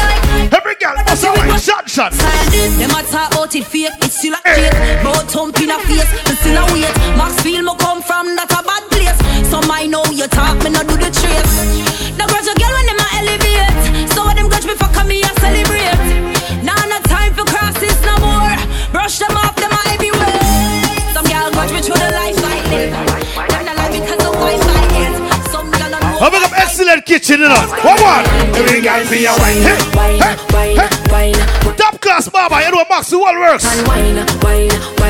Speaker 3: Every girl must have a shot shot.
Speaker 19: Them a talk about it fake, it's still a eh. cake. Bout thump in a face, it's still a wait. Maxfield me come from, that a bad place. Some I know you talk, me not do
Speaker 3: excellent kitchen, you know. What one? Every girl for your wine. Hey, hey, hey. Top class barber, you know what Max the world works.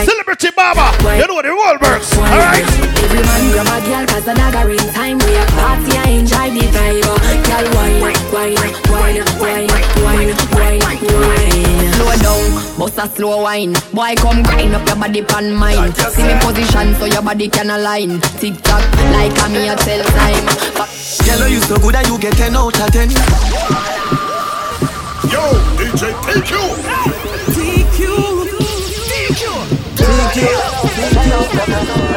Speaker 3: Celebrity barber, you know what the world works. All right.
Speaker 20: Every man grab a girl cause the dagger in time We a party and enjoy the vibe Girl wine, wine, wine, wine, wine, wine, wine
Speaker 21: down, bust a slow wine. Boy come grind up your body pan mine. See me position so your body can align. Tick tock, like a me a tell time.
Speaker 10: Girl, you so good that you get 10 out of 10
Speaker 11: Yo, DJ TQ, TQ, TQ, TQ.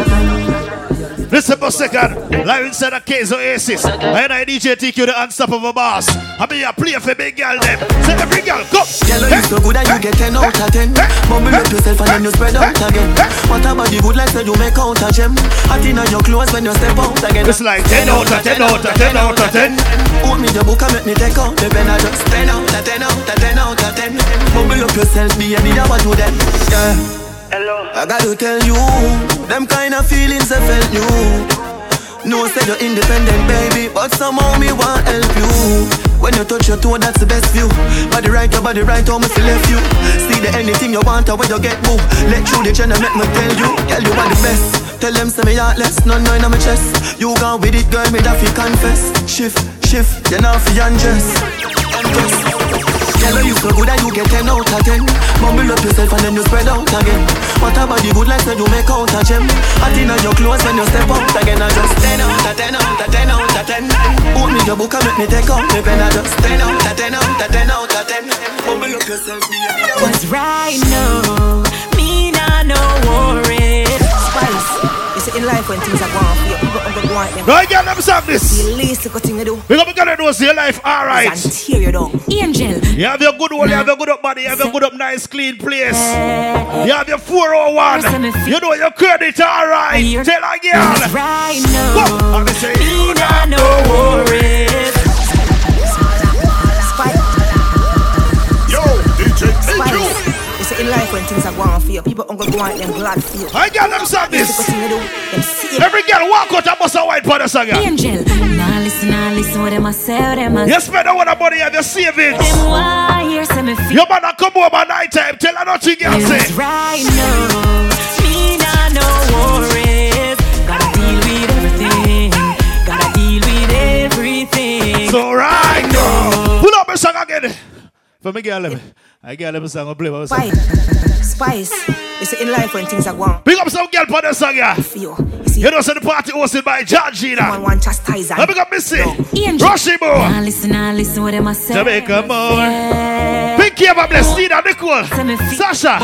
Speaker 3: Listen for a second. Live inside the case Oasis. I know DJ TQ the unstoppable boss. I mean, you play for big girl them. Say every girl, come.
Speaker 10: Girl, you so good that you get 10 out of 10 Bumble up yourself and then you spread out again. What about the good life so you make out a gem. Hot in your clothes when you step out again.
Speaker 3: It's like 10 out of 10 out of 10 out of 10.
Speaker 10: Hold me the book and make me take out the pen. I just 10 out of 10 out of 10 out of 10 Bumble up yourself, baby, I want to them? Yeah Hello. I gotta tell you, them kind of feelings I felt new. No, said you're independent, baby, but somehow me want help you. When you touch your toe, that's the best view. Body right, your body right, how me feel left you. See the anything you want, or when you get move. Let you the channel, make me tell you, girl, you are the best. Tell them say me heartless, no no in my chest. You gone with it, girl, me that fi confess. Shift, shift, you know fi undress. Undress. Girl, you so good that you get 10 out of 10 Bumble up yourself and then you spread out again. What about the good life that you make out a gem. Hot in your clothes when you step out again. I just 10 out of 10 out of 10 out of 10 Hold me your book and make me take out the pen. I just 10 out of 10 out of 10 out of 10 Bumble up yourself, baby.
Speaker 19: Cause right now, me nah no worry. Spice, you see in life when things are going want them.
Speaker 3: No, I get them stop this.
Speaker 19: The least little thing you do.
Speaker 3: We gonna gonna do is your life alright.
Speaker 19: Is tear you down. Angel.
Speaker 3: You have your good one, you have your good up body, you have your good up nice clean place. You have your 401. You know your credit alright. Tell a girl.
Speaker 19: Right now,
Speaker 3: Come, me say you
Speaker 19: me nah no worries.
Speaker 11: Yo, DJ
Speaker 19: Spice.
Speaker 11: TQ.
Speaker 19: You see in life when things are going for you, people are going to want them glad for you.
Speaker 3: I got them stop this.
Speaker 19: Little thing do, them see.
Speaker 3: Every girl walk out and bust a white for the song. yeah.
Speaker 19: Angel. Nah listen, nah listen what them a say, what them a
Speaker 3: You spend all the money of your savings.
Speaker 19: Them why hear say me feel
Speaker 3: Your man a come over night time, tell her nothing girl
Speaker 19: Yes,
Speaker 3: say.
Speaker 19: right now, me nah no worries. Gotta deal with everything. Gotta deal with everything.
Speaker 3: So right now, pull up a song again. For me girl, I get them song, I play my song.
Speaker 19: Spice, spice. You see in life when things are going
Speaker 3: Big up some girl for the song, yeah.
Speaker 19: for you. You
Speaker 3: know, so the party hosted by Georgina.
Speaker 19: someone want chastise
Speaker 3: Let me go Missy.
Speaker 19: Angel.
Speaker 3: Rushy
Speaker 19: Nah
Speaker 3: Moore.
Speaker 19: listen, nah listen what them a say.
Speaker 3: Jamaica Moore.
Speaker 19: Yeah.
Speaker 3: Pinky Eva Bless, Nina Nicole. Sasha.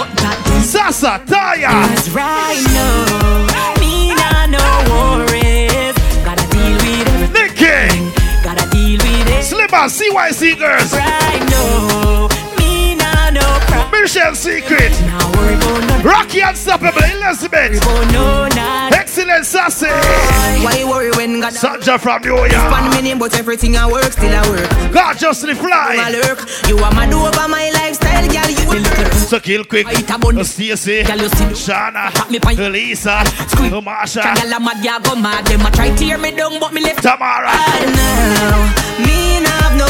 Speaker 3: Sasa, Taya.
Speaker 19: Yes, right now, me nah no worries. Gotta deal with everything.
Speaker 3: Nicky.
Speaker 19: Gotta deal with it.
Speaker 3: Slimmer, CYC girls.
Speaker 19: Right now, me nah no problem.
Speaker 3: Secret. Rocky Unstoppable, Elizabeth. Excellent Sassy.
Speaker 19: Why worry when God
Speaker 3: Sanja from New York.
Speaker 19: One minute, but everything I work, still I work.
Speaker 3: Gorgeously
Speaker 19: I
Speaker 3: fly.
Speaker 19: lurk. You are mad over my lifestyle, girl. You a
Speaker 3: So kill quick. Stacy.
Speaker 19: The-
Speaker 3: Shana.
Speaker 19: Me. Squeak.
Speaker 3: Marsha.
Speaker 19: I'm mad, yeah, go mad. Them a try tear me down, but me left.
Speaker 3: Tamara.
Speaker 19: now. Me have no.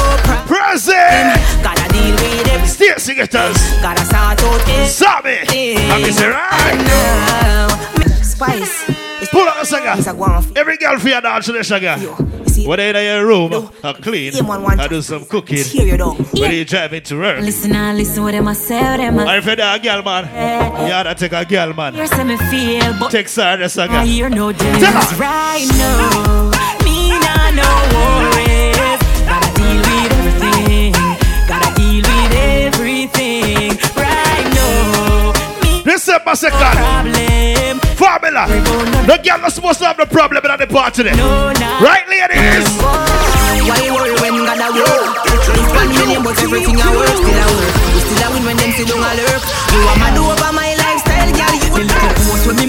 Speaker 3: Present.
Speaker 19: Gotta deal with everything.
Speaker 3: Stacy Getters.
Speaker 19: Gotta sort out this.
Speaker 3: Sabi. I'm Mr. Right.
Speaker 19: Spice. It's
Speaker 3: Pull up a singer.
Speaker 19: things are going for
Speaker 3: Every girl for your dance to the sugar.
Speaker 19: you. You
Speaker 3: in your room, I clean, I do some cooking.
Speaker 19: Tear you down.
Speaker 3: When you driving to work.
Speaker 19: Listen now, listen what them a say, what them a
Speaker 3: Or if you're a girl, man, you ought to take a girl, man.
Speaker 19: Here's how me feel, but
Speaker 3: Take Sardis
Speaker 19: I
Speaker 3: again.
Speaker 19: hear no
Speaker 3: Tell
Speaker 19: dance
Speaker 3: her.
Speaker 19: right now. Me nah no worries. Everything right now. Me
Speaker 3: December 2nd.
Speaker 19: problem.
Speaker 3: Formula. The girl not supposed to have the problem at the party then. Right, ladies?
Speaker 5: Why worry when God a work? It's one million, but everything I work still I work. You still a win when them sit down a lurk. You are mad over my lifestyle,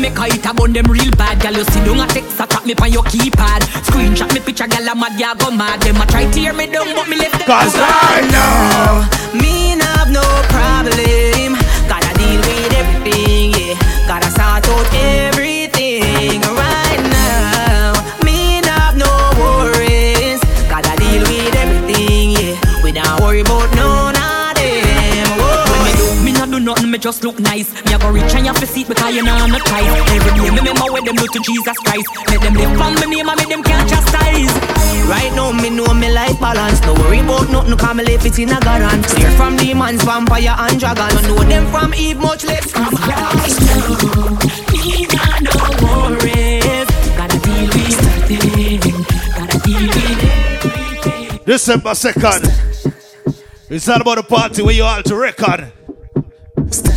Speaker 19: post when me make a hit about them real bad. Girl, you sit down a text attack me on your keypad. Screenshot me picture, girl, I'm mad, ya go mad. Them a try tear me down, but me left them
Speaker 3: Cause right now,
Speaker 5: Me have no problem. Gotta deal with everything, yeah. Gotta sort out everything
Speaker 19: just look nice. Me a go rich and you have to see it because you know I'm not tight. Every day me remember what them do to Jesus Christ. Let them live from me name and make them can't chastise.
Speaker 5: Right now, me know me life balance. No worry about nothing, cause me live it in a garden. Clear from demons, vampire, and dragon. I know them from Eve, much less from Christ.
Speaker 19: Me not no worries. Gotta deal with everything. Gotta deal with
Speaker 3: December 2nd. It's all about the party where you all to record.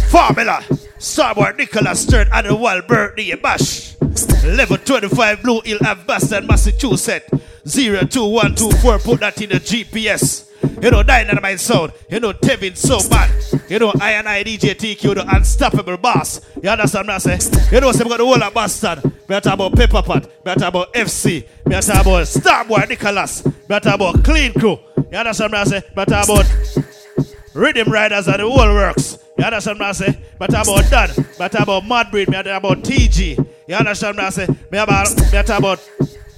Speaker 3: Formula. Starboy Nicholas Stern annual birthday bash. Level 25 Blue Hill Ave, Boston, Massachusetts. 02124. Put that in the GPS. You know, Dynamite Sound. You know, Tevin So Bad. You know, I and I DJ TQ, the unstoppable boss. You understand what I'm saying? You know, so we got the whole of Boston. We about Pepper Pot. Talk about FC. Talk about Starboy Nicholas. Talk about Clean Crew. You understand what I'm saying? We about Rhythm Riders and the whole works. You understand what I'm saying? But about Dan, but about Mad Breed, me about TG. You understand what I'm saying? Me about me about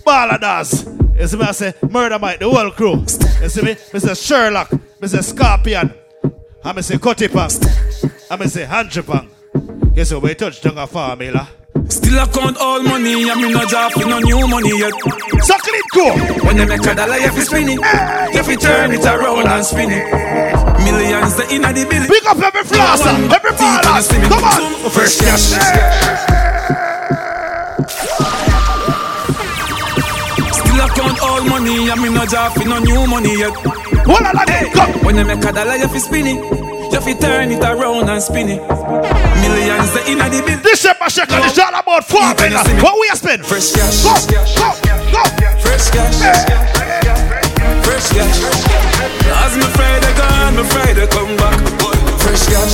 Speaker 3: Balladas. You see me I say Murder Mike, the whole crew. You see me? Say Sherlock, say Scorpion. I me say Cutipang. I me say Hanchipang. You see we touch down a formula.
Speaker 7: Still I count all money, I'm in no job for no new money yet.
Speaker 3: So clean go.
Speaker 7: When they make a dollar, you fi spin it, you fi turn it around and spin it. Millions the inna the billy.
Speaker 3: Pick up every flosser, every ballers. Come on,
Speaker 7: First cash. Still I count all money, I'm in no job for no new money yet.
Speaker 3: Hold on,
Speaker 7: hey. When they make a dollar, you fi spin it, you fi turn it around and spin it. Millions the inna the billy.
Speaker 3: December second is all about formula. What we spend?
Speaker 7: Fresh cash.
Speaker 3: Go, go, go.
Speaker 7: Fresh cash. Fresh cash. As me Friday gone, me Friday come back. Fresh cash.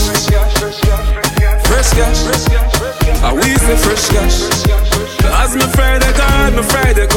Speaker 7: Fresh cash. I we say fresh cash. As me Friday gone, me Friday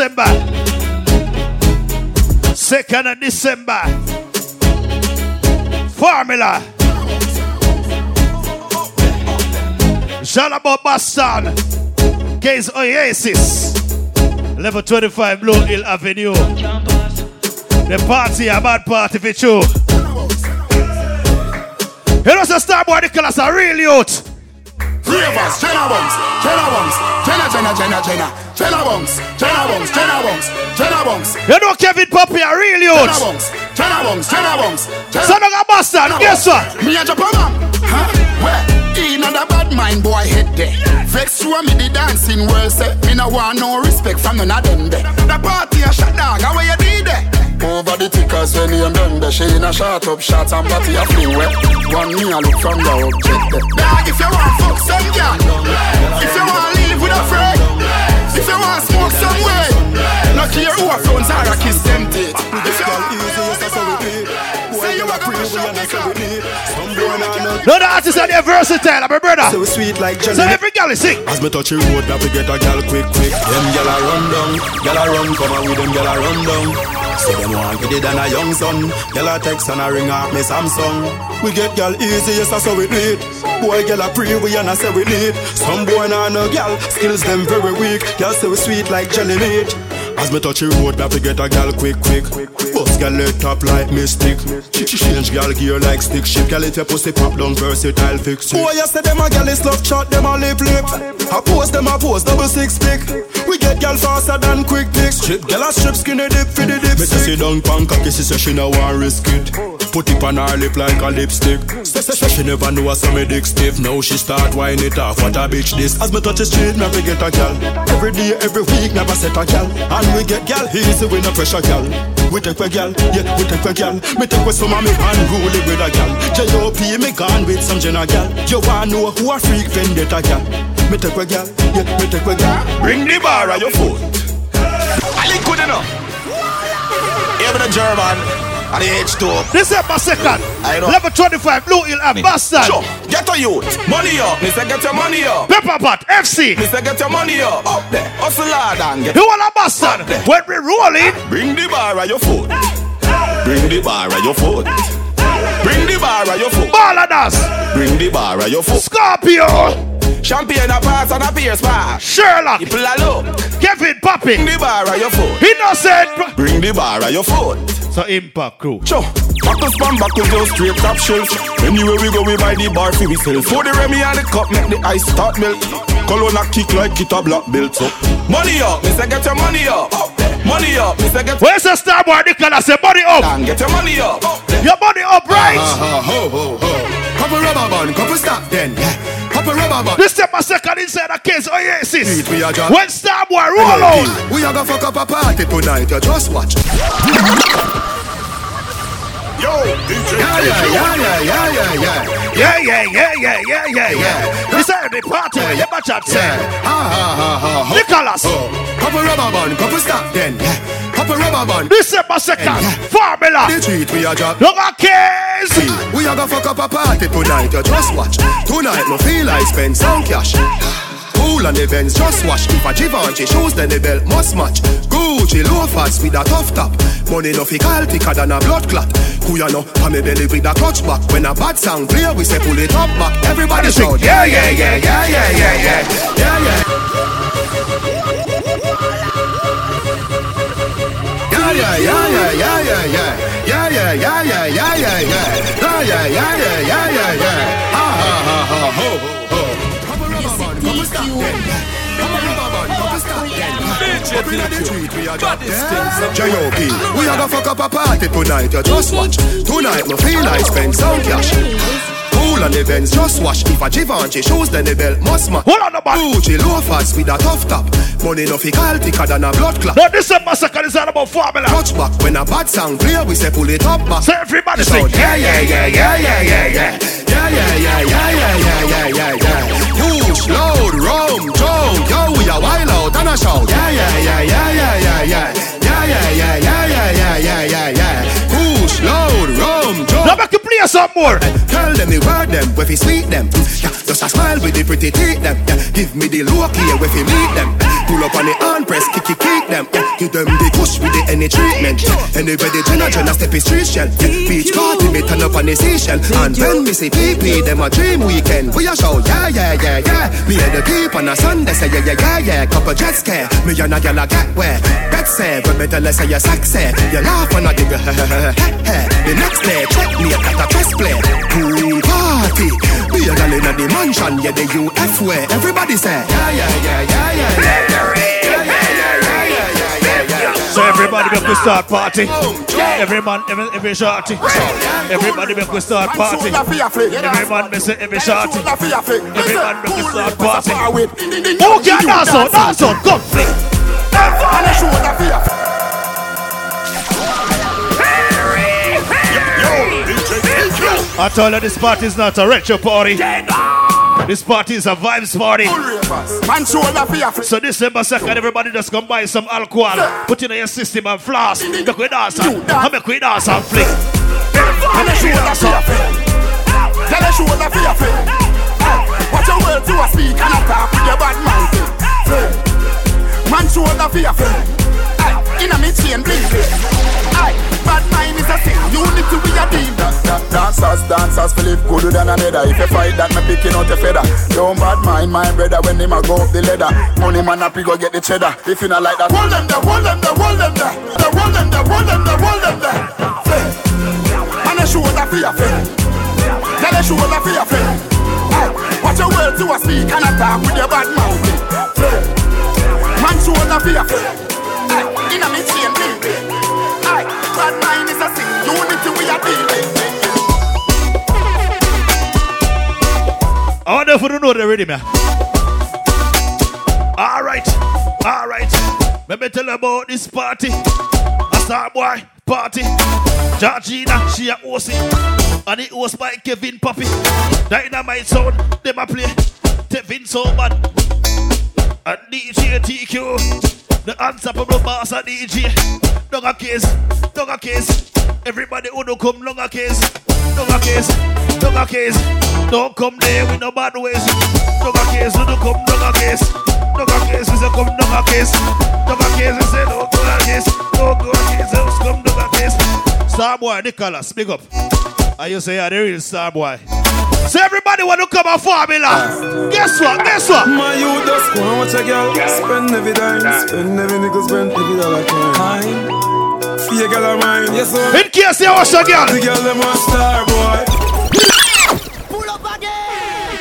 Speaker 3: December. Second of December. Formula. About Boston. Gaze Oasis. Level 25 Blue Hill Avenue. The party, a bad party for you. You know, so Starboy Nicholas a real youth.
Speaker 1: Three of us, Jenna Bunks, Jenna Bunks, Jenna, Jenna, Jenna, Jenna, Jenna Bunks, Jenna Bunks, Jenna Bunks, Jenna Bunks.
Speaker 3: You know Kevin Puppy a real
Speaker 1: Jenna
Speaker 3: youth.
Speaker 1: Bunks, Jenna Bunks, Jenna Bunks. Jenna-
Speaker 3: Son of a bastard,
Speaker 1: Jenna
Speaker 3: guess what?
Speaker 1: Me a Japan Huh? Where? In a bad mind boy head there. Vex through me the dancing world say Me no want no respect from none of them there. The party a shot dog, how you did there? Over the tickers when you done the She in a shot up shot and body a fling wet One me a look from the object there. Dog if you want fuck some girl If you want to live with a friend If you want smoke some way No care who a phones are a kiss them teeth If you want easy, yes that's how we be Say you a preach
Speaker 22: we and I say we need. No.
Speaker 3: The artists are there versatile, my brother.
Speaker 22: So we sweet like jelly.
Speaker 3: So every girl is sick.
Speaker 22: As me touch the road, that we get a gal quick, quick. Them gal a run down, gal a run, come on with them gal a run down. So them want get it than a young son. Gal a text and a ring off me Samsung. We get gal easy, yes that's how we need. Boy gal a pre, we and I say we need. Some boy nah no gal, skills them very weak. Say we sweet like jelly meat. As me touch the road, that we get a gal quick, quick. Bust gal leg top like mystic. She she change gal gear like stick shift. Gal it your pussy pop down versatile fix. Boy, you say them a gal is love shot, them a lip lip. I post them a post double six pick. We get gal faster than quick pick. Strip gal a strip skinny dip for the dip. Me say sit down pan cocky, she say she no want risk it. Put it on her lip like a lipstick. Say say say she never know how me dick stiff. Now she start whine it off. What a bitch this. As me touch the street, me we get a gal. Every day, every week, never set a gal. And we get gal easy, we no pressure gal. We take a gal, yeah, we take a gal. Me take with some of me unruly with a gal. J.O.P. me gone with some Jenna gal. You wanna know who a freak vendetta gal? Me take a gal, yeah, me take a gal.
Speaker 23: Bring the bar on your foot. I look good enough. Even a German and the H2.
Speaker 3: December 2nd,
Speaker 23: I know.
Speaker 3: level 25, Blue Hill and Boston.
Speaker 23: Sure. Get a youth. Money up. Say get your money up.
Speaker 3: Pepper Pot, FC.
Speaker 23: Say get your money up. Up there. Hustle hard and get
Speaker 3: You want a Boston? When we rolling,
Speaker 23: Bring the bar on your foot. Bring the bar on your foot. Bring the bar on your foot.
Speaker 3: Balladas,
Speaker 23: Bring the bar on your foot.
Speaker 3: Scorpio,
Speaker 23: Champagne a pass and a pierce pass.
Speaker 3: Sherlock,
Speaker 23: People a look.
Speaker 3: Kevin Poppy,
Speaker 23: Bring the bar on your foot.
Speaker 3: Innocent.
Speaker 23: Bring the bar on your foot.
Speaker 3: So Impact Crew.
Speaker 23: Sure. Back spam back to just straight top shelf. Anywhere we go, we buy the bar for we sell. For the Remy and the cup, make the ice start melt. Cologne a kick like it a black belt up. Money up, me say get your money up. Money up, me say get.
Speaker 3: Where's the Starboy Nicholas? Say money up.
Speaker 23: And get your money up.
Speaker 3: Your money up, right?
Speaker 22: Ha ho ho ho. Couple rubber band, couple stop then. Yeah. Couple rubber band.
Speaker 3: December 2nd inside the case Oasis.
Speaker 22: Street we are just.
Speaker 3: When star boy roll out.
Speaker 22: We are gonna fuck up a party tonight. You just watch.
Speaker 23: Yo, DJ.
Speaker 22: Yeah yeah yeah yeah yeah yeah yeah.
Speaker 3: Yeah, yeah, yeah, yeah, yeah, yeah, yeah. This the party. Yeah, my chat say.
Speaker 22: Ha ha ha ha ha.
Speaker 3: Nicholas.
Speaker 22: Oh, couple rubber band, couple stop then. Yeah. Couple rubber band.
Speaker 3: December 2nd. Formula.
Speaker 22: The street we are just.
Speaker 3: Look at case.
Speaker 22: Ah, we are gonna fuck up a party tonight. You just watch. Tonight no feel like spend some cash. Cool on the Benz, just wash. If a Givenchy shoes, then the belt must match. Gucci loafers with a tough top. Money no fi call thicker than a blood clot. Kuya no, pa me belly with a clutch back. When a bad sound clear, we say pull it up back. Everybody shout, yeah, yeah, yeah, yeah, yeah, yeah, yeah, yeah, yeah. Yeah, yeah, yeah, yeah, yeah, yeah, yeah, yeah, yeah, yeah, yeah, yeah, yeah, yeah, yeah, yeah, yeah, yeah, yeah, Up we are gonna fuck up a party tonight, you just watch Tonight me feel like spend some cash Cool on the Benz, just wash If a Givenchy shows then the belt must match
Speaker 3: Hold on the back
Speaker 22: Gucci loafers with a tough top Money no fi call thicker than a blood clot
Speaker 3: Now this a massacre, this all about formula
Speaker 22: Touch back, when a bad sound clear, we say pull it up back
Speaker 3: So everybody sing
Speaker 22: Yeah, yeah, yeah, yeah, yeah, yeah, yeah Yeah, yeah, yeah, yeah, yeah, yeah, yeah, yeah Push, load, rum, drunk, yo, we a wild out and a shout. Yeah, yeah, yeah, yeah, yeah, yeah, yeah. Yeah, yeah, yeah, yeah, yeah, yeah, yeah, yeah, yeah. Push, load, rum, drunk.
Speaker 3: Now make you play some more.
Speaker 22: Tell them the word them, where fi sweet them. Yeah, just a smile with the pretty teeth them. Yeah, give me the look here, where fi meet them. Pull up on the hand press, kick kick kick them. Yeah, give them the push with the any treatment. Anybody Jenna Jenna step is street shell. Yeah, beach party me turn up on the station. And when me see PP, them a dream weekend. We a show, yeah yeah yeah yeah. Me and the keep on a Sunday say yeah yeah yeah yeah. Couple jet scare, me and a gyal a get where. Bet say when me tell her say you sexy, you laugh when I give you The next day check me at a press play. Pool party, be a gyal inna the mansion, yeah the UF way. Everybody say yeah yeah yeah yeah yeah yeah. yeah, yeah, yeah, yeah.
Speaker 3: So everybody make we start party. Every man, every, every shorty. Everybody make we start party. Every man make say every shorty. Every man make we start party. Who can dance out? Dance out. Come. I told you this party is not a retro party. This party is a vibes party.
Speaker 1: Man, shoulder for your
Speaker 3: So December 2nd, everybody just come buy some alcohol, put it in your system and floss. Make we dance and make we dance and flick.
Speaker 1: And the shoulder for your friend. Tell the shoulder for your friend. Watch your words you a speak and a talk with your bad. Man shoulder for your friend. Inna me chain blinking. Aye, bad mind is a sin. Unity we a deal. Dancers, dancers, feel it good than another. If you fight that, me picking out your feather. Don't bad mind my brother when him a go up the ladder. Money man up, he go get the cheddar. If you not like that, hold them there, hold them there, hold them there. The hold them there, hold them there, hold them there. And the shoulder for your friend. Tell the for your friend. Aye, watch your words you a speak and a talk with your bad mouth. Man shoulder for your friend. Aye, inna me. Aye, we.
Speaker 3: I wonder if you don't know that already, man. All right, all right. Let me tell about this party. A star boy party. Georgina, she a it. And it was by Kevin Poppy. Dynamite sound, them a play. Kevin so bad. And DJ TQ. The unstoppable boss of DJ. Dog a case, dog a case. Everybody who don't come, a case. Dog a case, dog a case. Don't come there with no bad ways. Dog a case, who don't come, dog a case. Dog a case, is a come, dog a case. Dog a case, is a don't go a case. Don't go a case, just come, dog a case. Starboy, Nicholas, big up. I you say, yeah, the real Starboy. So everybody want to come and formula. Guess what? Guess what?
Speaker 7: My you just go and watch a girl Spend every dime Spend every nickel Spend every dollar time See a girl of mine Yes sir
Speaker 3: In case you watch a girl
Speaker 7: The girl them a star boy Pull up again.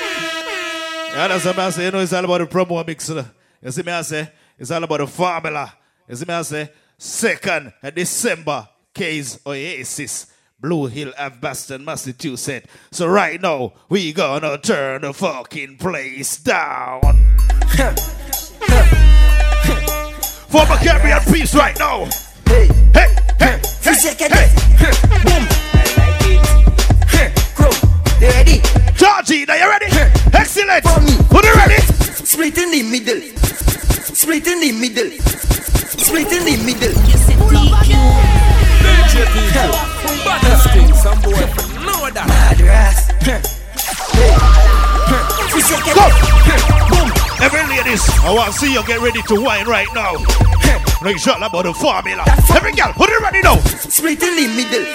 Speaker 3: Yeah, that's what I say. You know, it's all about the promo mix. You You see me, I say, it's all about the formula. You see me, I say, second December, Case Oasis. Blue Hill Ave, Boston, Massachusetts. So right now, we gonna turn the fucking place down. For my Caribbean peace right now. Hey, hey, hey,
Speaker 21: hey, second hey, boom. Crow, you ready?
Speaker 3: Georgie, are you ready? Excellent. Who you ready?
Speaker 21: Split in the middle. Split in the middle. Split in the middle.
Speaker 6: DJ TQ. Baddest thing, some boy know that.
Speaker 21: Madras.
Speaker 3: Go! Boom! Every ladies, I want to see you get ready to wine right now. Make sure about the formula. Every girl, put it ready now.
Speaker 21: Split in the middle.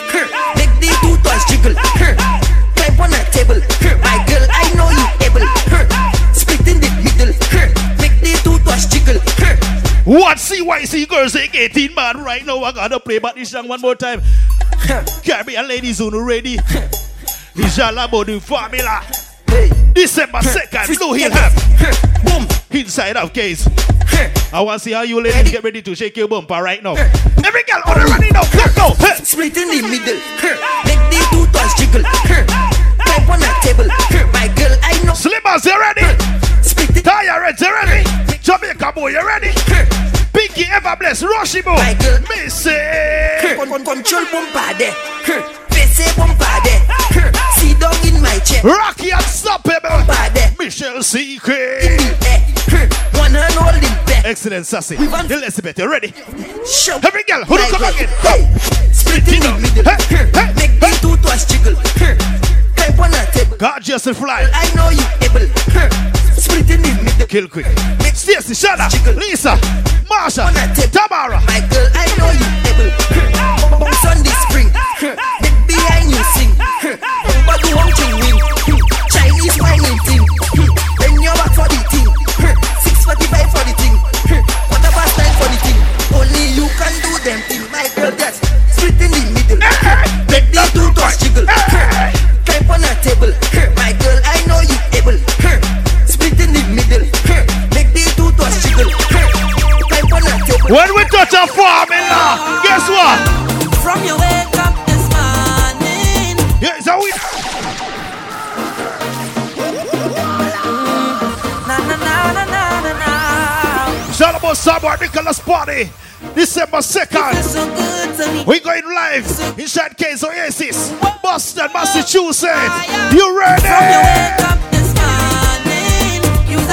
Speaker 21: Make the two toys jiggle. Climb on a table. My girl, I know you able. Split in the middle. Make the two toys jiggle.
Speaker 3: What CYC girls ain't 18 man right now? I gotta play back this song one more time. Caribbean ladies who ready. It's all about the formula. December 2nd, Blue Hill Ave. Boom. Inside of case. I want to see how you ladies get ready to shake your bumper right now. Every girl on the running now. Let's go.
Speaker 21: Split in the middle. Make the two toys jiggle. Climb on a table. My girl, I know.
Speaker 3: Slimmers, you ready?
Speaker 21: Split it.
Speaker 3: Tire you ready? Jamaica boy, you ready? Pinky ever bless, Rushy boy.
Speaker 21: My girl.
Speaker 3: Missy.
Speaker 21: Con con control. Face bumper there. See down in my chair.
Speaker 3: Rocky unstoppable. Michelle Secret.
Speaker 21: In. One hand holding back.
Speaker 3: Excellent, Sassy. Elizabeth, you ready?
Speaker 21: Show.
Speaker 3: Every girl, who
Speaker 21: My
Speaker 3: come again?
Speaker 21: Hey. Split in the middle. Make the two toys jiggle. Climb on a table.
Speaker 3: Gorgeous and fly.
Speaker 21: I know you able. Split in the.
Speaker 3: Kill quick. Stacy, Shana, Lisa, Marsha. Tamara.
Speaker 21: My girl, I know you able. On the
Speaker 3: When we touch a formula, eh, guess what?
Speaker 19: From your wake up this morning.
Speaker 3: Yeah, so we.
Speaker 19: Na na na na na na na.
Speaker 3: It's all about Samuel Nicholas party. December 2nd.
Speaker 19: So good to me.
Speaker 3: We going live inside Case Oasis, Boston, Massachusetts. You ready?
Speaker 19: From your wake up this morning, you's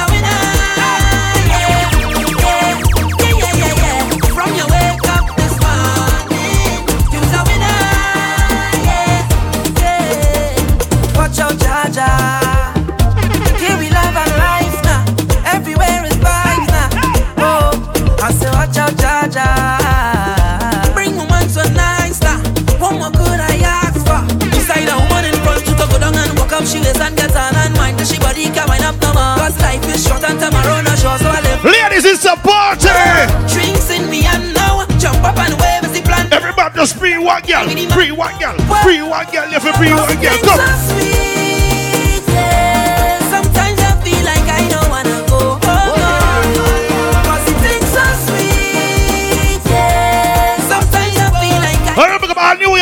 Speaker 24: Georgia. Here we love and life now. Everywhere is vibes now. Oh, I say watch out, Georgia. Bring woman so nice now. What more could I ask for? Beside a woman in front to go down and walk up she waist and get on and mind. She body can wind up no more. Cause life is short and tomorrow not sure, so I live.
Speaker 3: Ladies, it's a party.
Speaker 24: Drinks in me and now jump up and wave as the plan.
Speaker 3: Everybody just free one girl. Free one girl. Free one girl. If you free one girl, come.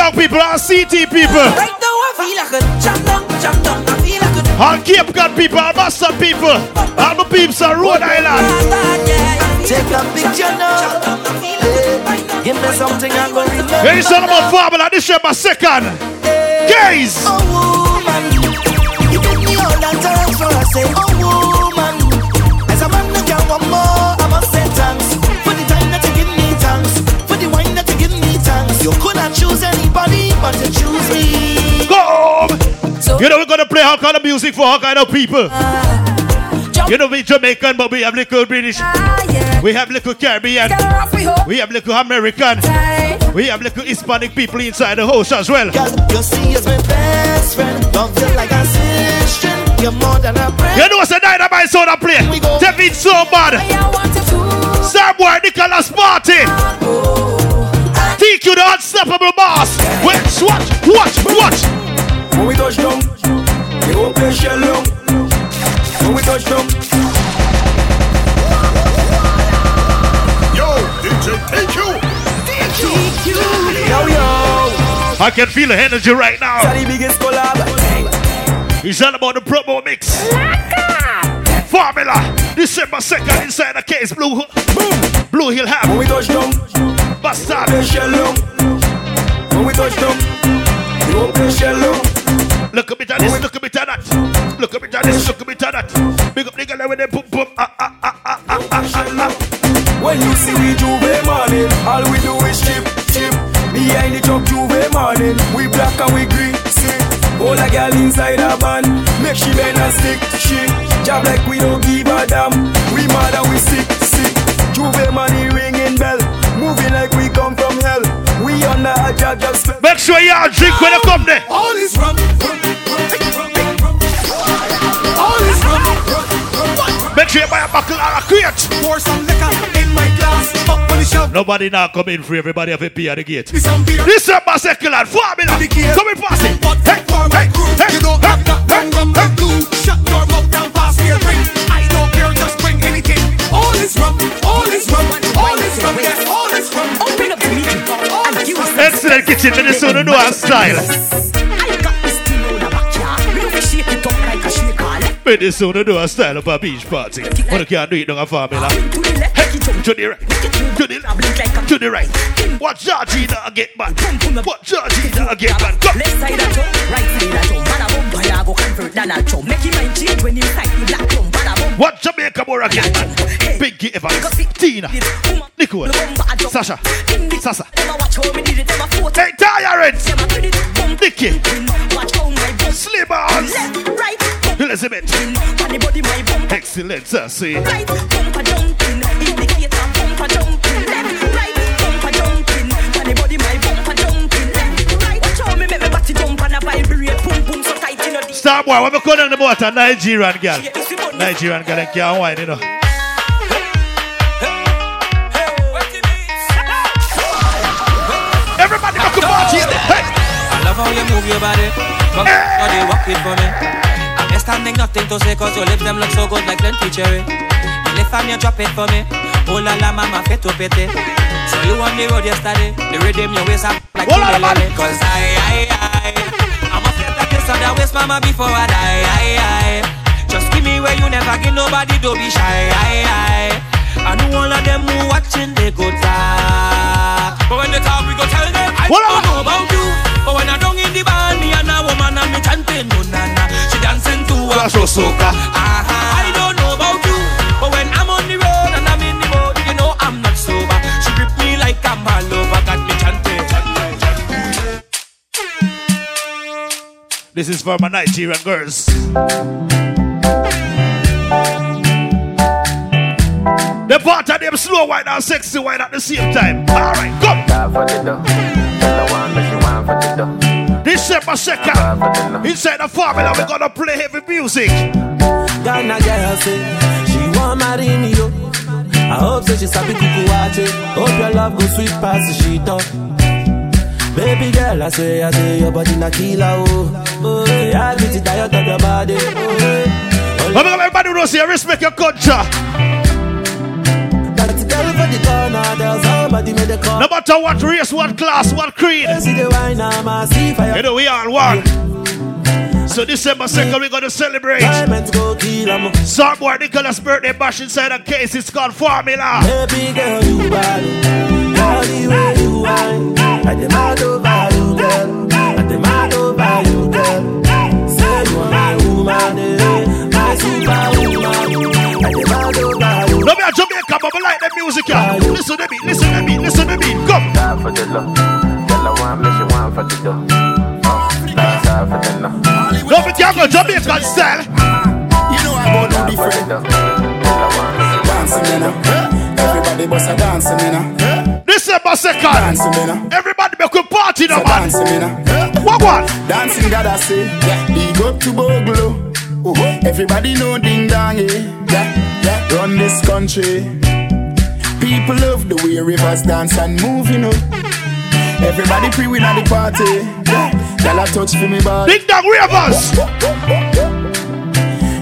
Speaker 3: About people and CT people.
Speaker 24: Right now I feel like a jump down, jump down. I feel like a
Speaker 3: All Cape Cod people, all Boston people, all the peeps on Rhode Island.
Speaker 25: Take a picture now. Hey, give me something I'm gonna remember.
Speaker 3: Hey, it's all about formula. This year my second. Gaze.
Speaker 25: Oh woman, you give me all that time for I say, oh woman. As a man that can want more, I must say thanks for the time that you give me thanks for the wine that you give me thanks. You could not choose anybody, but you choose me.
Speaker 3: Go home. You know we're gonna play all kind of music for all kind of people. You know we Jamaican, but we have little British. We have little Caribbean. We have little American. We have little Hispanic people inside the house as well.
Speaker 25: You see, as my best friend, love you like a sister. You're more than a friend.
Speaker 3: You know what's the dynamite sound I play? Take it so bad. Starboy Nicholas Martin. TQ the unstoppable boss. Wait, watch, watch, watch.
Speaker 12: When we touch down, we go play shell long. When we touch down.
Speaker 11: Yo, DJ TQ. TQ.
Speaker 12: Yo, yo.
Speaker 3: I can feel the energy right now.
Speaker 12: It's the biggest collab.
Speaker 3: It's all about the promo mix. Formula. December 2nd inside the case. Blue, boom. Blue Hill Ave.
Speaker 12: When we touch down,
Speaker 3: Bastard.
Speaker 12: When we touch down, we go play shell long.
Speaker 3: Look a bit at this, look a bit at that. Look a bit at this, look a bit at that. Big up the girl with them boom boom. Ah, ah, ah, ah, ah, ah, ah, ah.
Speaker 12: When you see we Juve morning, all we do is chip, chip. Behind the truck Juve morning, we black and we green, see. All a girl inside a van, make she bend and stick, she. Job like we don't give a damn, we mad and we sick, sick. Juve money ringing bell, moving like we come from hell. We under a just
Speaker 3: Make sure y'all drink when you come there.
Speaker 12: All is rum. All is rum.
Speaker 3: Make sure you buy a buckle or a crate.
Speaker 12: Pour some liquor in my glass, up on the shelf.
Speaker 3: Nobody now come in free. Everybody have a pee at the gate.
Speaker 12: This beer.
Speaker 3: December 2nd and formula. Come in past it. Hey,
Speaker 12: hey,
Speaker 26: shake it up like a shaker.
Speaker 3: Minnesota Noir style of a beach party. But you can't do it on a formula. Hey, to the right, to the left, to the right. Watch Georgina get back. Watch Georgina get back. Go.
Speaker 26: Left side of Trump, right side of Trump. Bada boom, boy, I go convert Donald Trump. Make him mind change when you fight the black Trump.
Speaker 3: What Jamaica more again? Pinky Evans, Tina, Nicole, Sasha, Sasa. Hey, Tyrant, Nicky, Slim Arms, Elizabeth, Excellent, Sassy.
Speaker 26: Right, bumper jumping, indicator bumper jumping, left, right, bumper jumping, funny body my bumper jumping, left, right. Watch how me make me body jump and a vibrate, boom boom so tight in the
Speaker 3: Star boy, when we call on the boat, a Nigerian girl. Nigerian girl, can't wine, you know. Everybody rock the party.
Speaker 19: I love how you move your body. Come hey. body, walk it for me. You're standing nothing to say cause your lips them look so good like plenty cherry. You lift and you drop it for me. Oh la la mama fet to pete. So you on the road yesterday. The rhythm your waist up like Cause I, I, I I'm a fit like this on the waist mama before I die. I, I, just give where you never give nobody don't be shy. I, I, I know all of them who watching they go talk. But when they talk we go tell them I
Speaker 3: Hold
Speaker 19: don't know about you. But when I don't in the band, me and a woman and me chanting no na na. She dancing to a
Speaker 3: soca.
Speaker 19: Aha, I don't know about you, but when I'm on the road and I'm in the boat, you know I'm not sober. She grip me like I'm all over, got me chanting.
Speaker 3: This is for my Nigerian girls. The part of them slow white and sexy white at the same time. Alright, come. December 2nd, inside the formula, we're gonna play heavy music.
Speaker 27: Ghana girl say she want marry me yo. I hope say she sabi kuku wache. Hope your love go sweet past the sheet up. Baby girl, I say, I say your body na killer oh. Oh, yeah, I get it tired of your body. Made the call.
Speaker 3: No matter what race, what class, what creed.
Speaker 27: See the wine, I'm a see fire.
Speaker 3: You know, we all one. So December 2nd, we're gonna celebrate. Starboy Nicholas' birthday bash inside a case. It's called Formula.
Speaker 27: Baby girl, you bad. The way you wine. I demand
Speaker 3: Jamaica, but I like the music, yeah. Listen to me, listen to me, listen to me. Come.
Speaker 28: Die for the love. Girl, I want me, she want for the dough. Die for the love.
Speaker 3: No, but you go Jamaican style.
Speaker 1: You know I'm gonna do different. Dancing, you know. Everybody bust a dancing, you know.
Speaker 3: December 2nd.
Speaker 1: Dancing, you know.
Speaker 3: Everybody make a party now, man.
Speaker 1: Dancing, you know.
Speaker 3: What one?
Speaker 1: Dancing, gotta say. Yeah. Big up to Boglo. Oh, everybody know ding dong, yeah. yeah, yeah. Run this country. People love the way rivers dance and move, you know. Everybody free win at the party. Y'all touch for me, body.
Speaker 3: Ding dong rivers.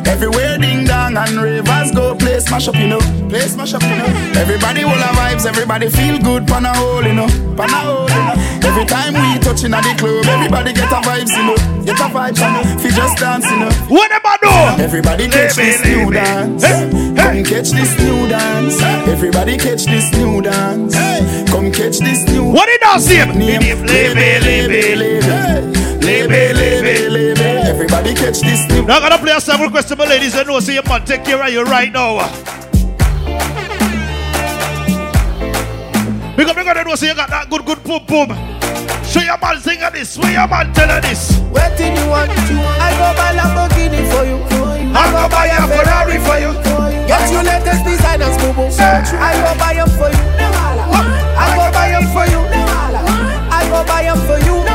Speaker 1: Everywhere ding and rivers go play smash up, you know. Play smash up, you know. Everybody will have vibes, everybody feel good, pan a hole, you know. Pan a hole, you know. Every time we touching at the club, everybody get a vibes, you know. Get a vibes, you know. Fi just dance, you know.
Speaker 3: What I doing?
Speaker 1: Everybody catch this new dance. Come catch this new dance. Everybody catch this new dance. Come catch this new.
Speaker 3: What did I say?
Speaker 1: Name, lebe, lebe, lebe. Everybody catch this new.
Speaker 3: Now I'm gonna play a song request to my ladies and know, so your man take care of you right now. Because we're gonna know, so you got that good, good boom, boom. Show your man sing of this. Where your man tell her this?
Speaker 27: What do you want? To i go buy a Lamborghini for you.
Speaker 3: I go buy a Ferrari for you.
Speaker 27: Get your latest designers, boo boo. I go buy them for you. I go buy them for you. I go buy them for you. You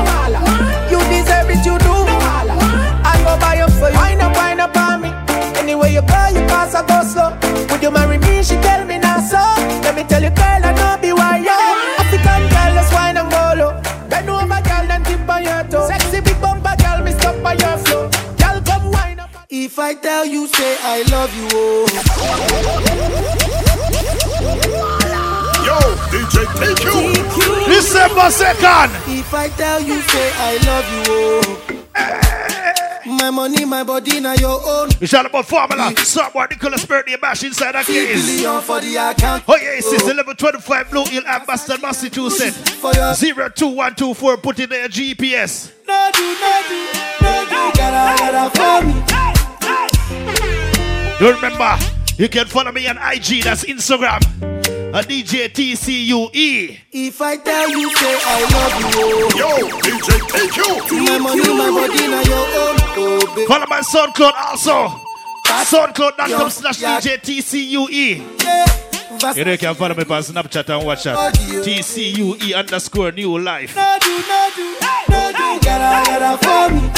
Speaker 27: Anywhere you go, you pass, I go slow. Would you marry me? She tell me now so. Let me tell you, girl, I know be why yo. African girl, let's wine and go low. Bend over, girl, then tip on your toe. Sexy big bumper, girl, me stop on your flow. Girl, come wine up. If I tell you, say I love you, oh.
Speaker 1: Yo, DJ TQ.
Speaker 3: December 2nd.
Speaker 27: If I tell you, say I love you, oh. Eh. My money, my body, now your own.
Speaker 3: It's all about formula. Someone Nicholas birthday bash inside that case.
Speaker 27: Billion for the account.
Speaker 3: Oh yeah, it's 1125 Blue Hill Ambassador, Massachusetts. 02124, put in their GPS.
Speaker 27: No do, no do, no do, gotta, gotta for me.
Speaker 3: You remember, you can follow me on IG, that's Instagram. A DJ TCUE.
Speaker 27: If I tell you, say I love you, oh.
Speaker 1: Yo, DJ TQ.
Speaker 27: My money, my body, now your own. Oh, baby.
Speaker 3: Follow my SoundCloud also. SoundCloud.com slash DJ TCUE. You know you can follow me on Snapchat and WhatsApp. TCUE underscore new life.
Speaker 27: No do, no do, no do, gotta, gotta for me.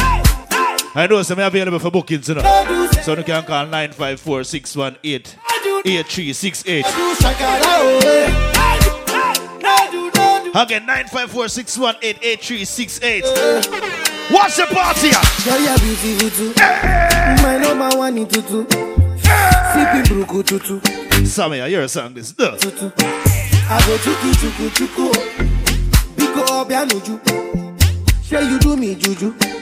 Speaker 3: I know some available for bookings, you know. So you can call 954 618 8368. Again, 954 618 8368. What's the party?
Speaker 27: Girl, you're beautiful. My number one tutu. Sipping bruku
Speaker 3: I hear a song this. Duh.
Speaker 27: Tutu. I go chuku chuku chuku. Biko obianuju. Say you do me juju.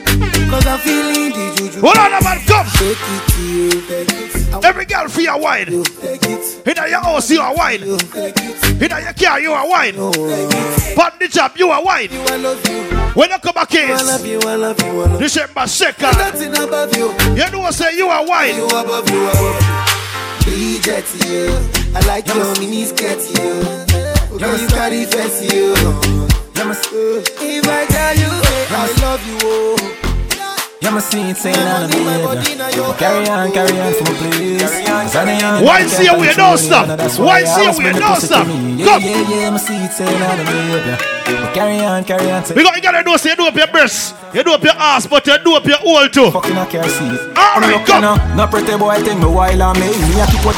Speaker 27: Cause I'm feeling the juju.
Speaker 3: Hold on, man, come.
Speaker 27: Take it you. Take it.
Speaker 3: Every girl for your wine. In your house, you are wine. In your car, you are wine. On the job, you are wine. When you come back in,
Speaker 27: I love you, I love you, I love you.
Speaker 3: December 2nd,
Speaker 27: Nothing above you.
Speaker 3: you know what say you are wine.
Speaker 27: You above you, above you. Be jet you. I like your mini skirt you. Girl, you carry fancy you. If I tell you, eh, I love you, oh.
Speaker 5: Yeah, my seat saying on the behavior. Carry on, carry on for my please.
Speaker 3: Why see you we don't stop? Why see you we don't stop?
Speaker 5: Yeah,
Speaker 3: Come.
Speaker 5: yeah, yeah, my seat saying on the behavior. Carry on, carry on.
Speaker 3: We got, you gotta do, say, you do up your breasts, you do up your ass, but you do up your hole too.
Speaker 5: Fucking I can't see it.
Speaker 3: Alright, come.
Speaker 5: No, no pretty boy thing me while I'm me. Me a keep what.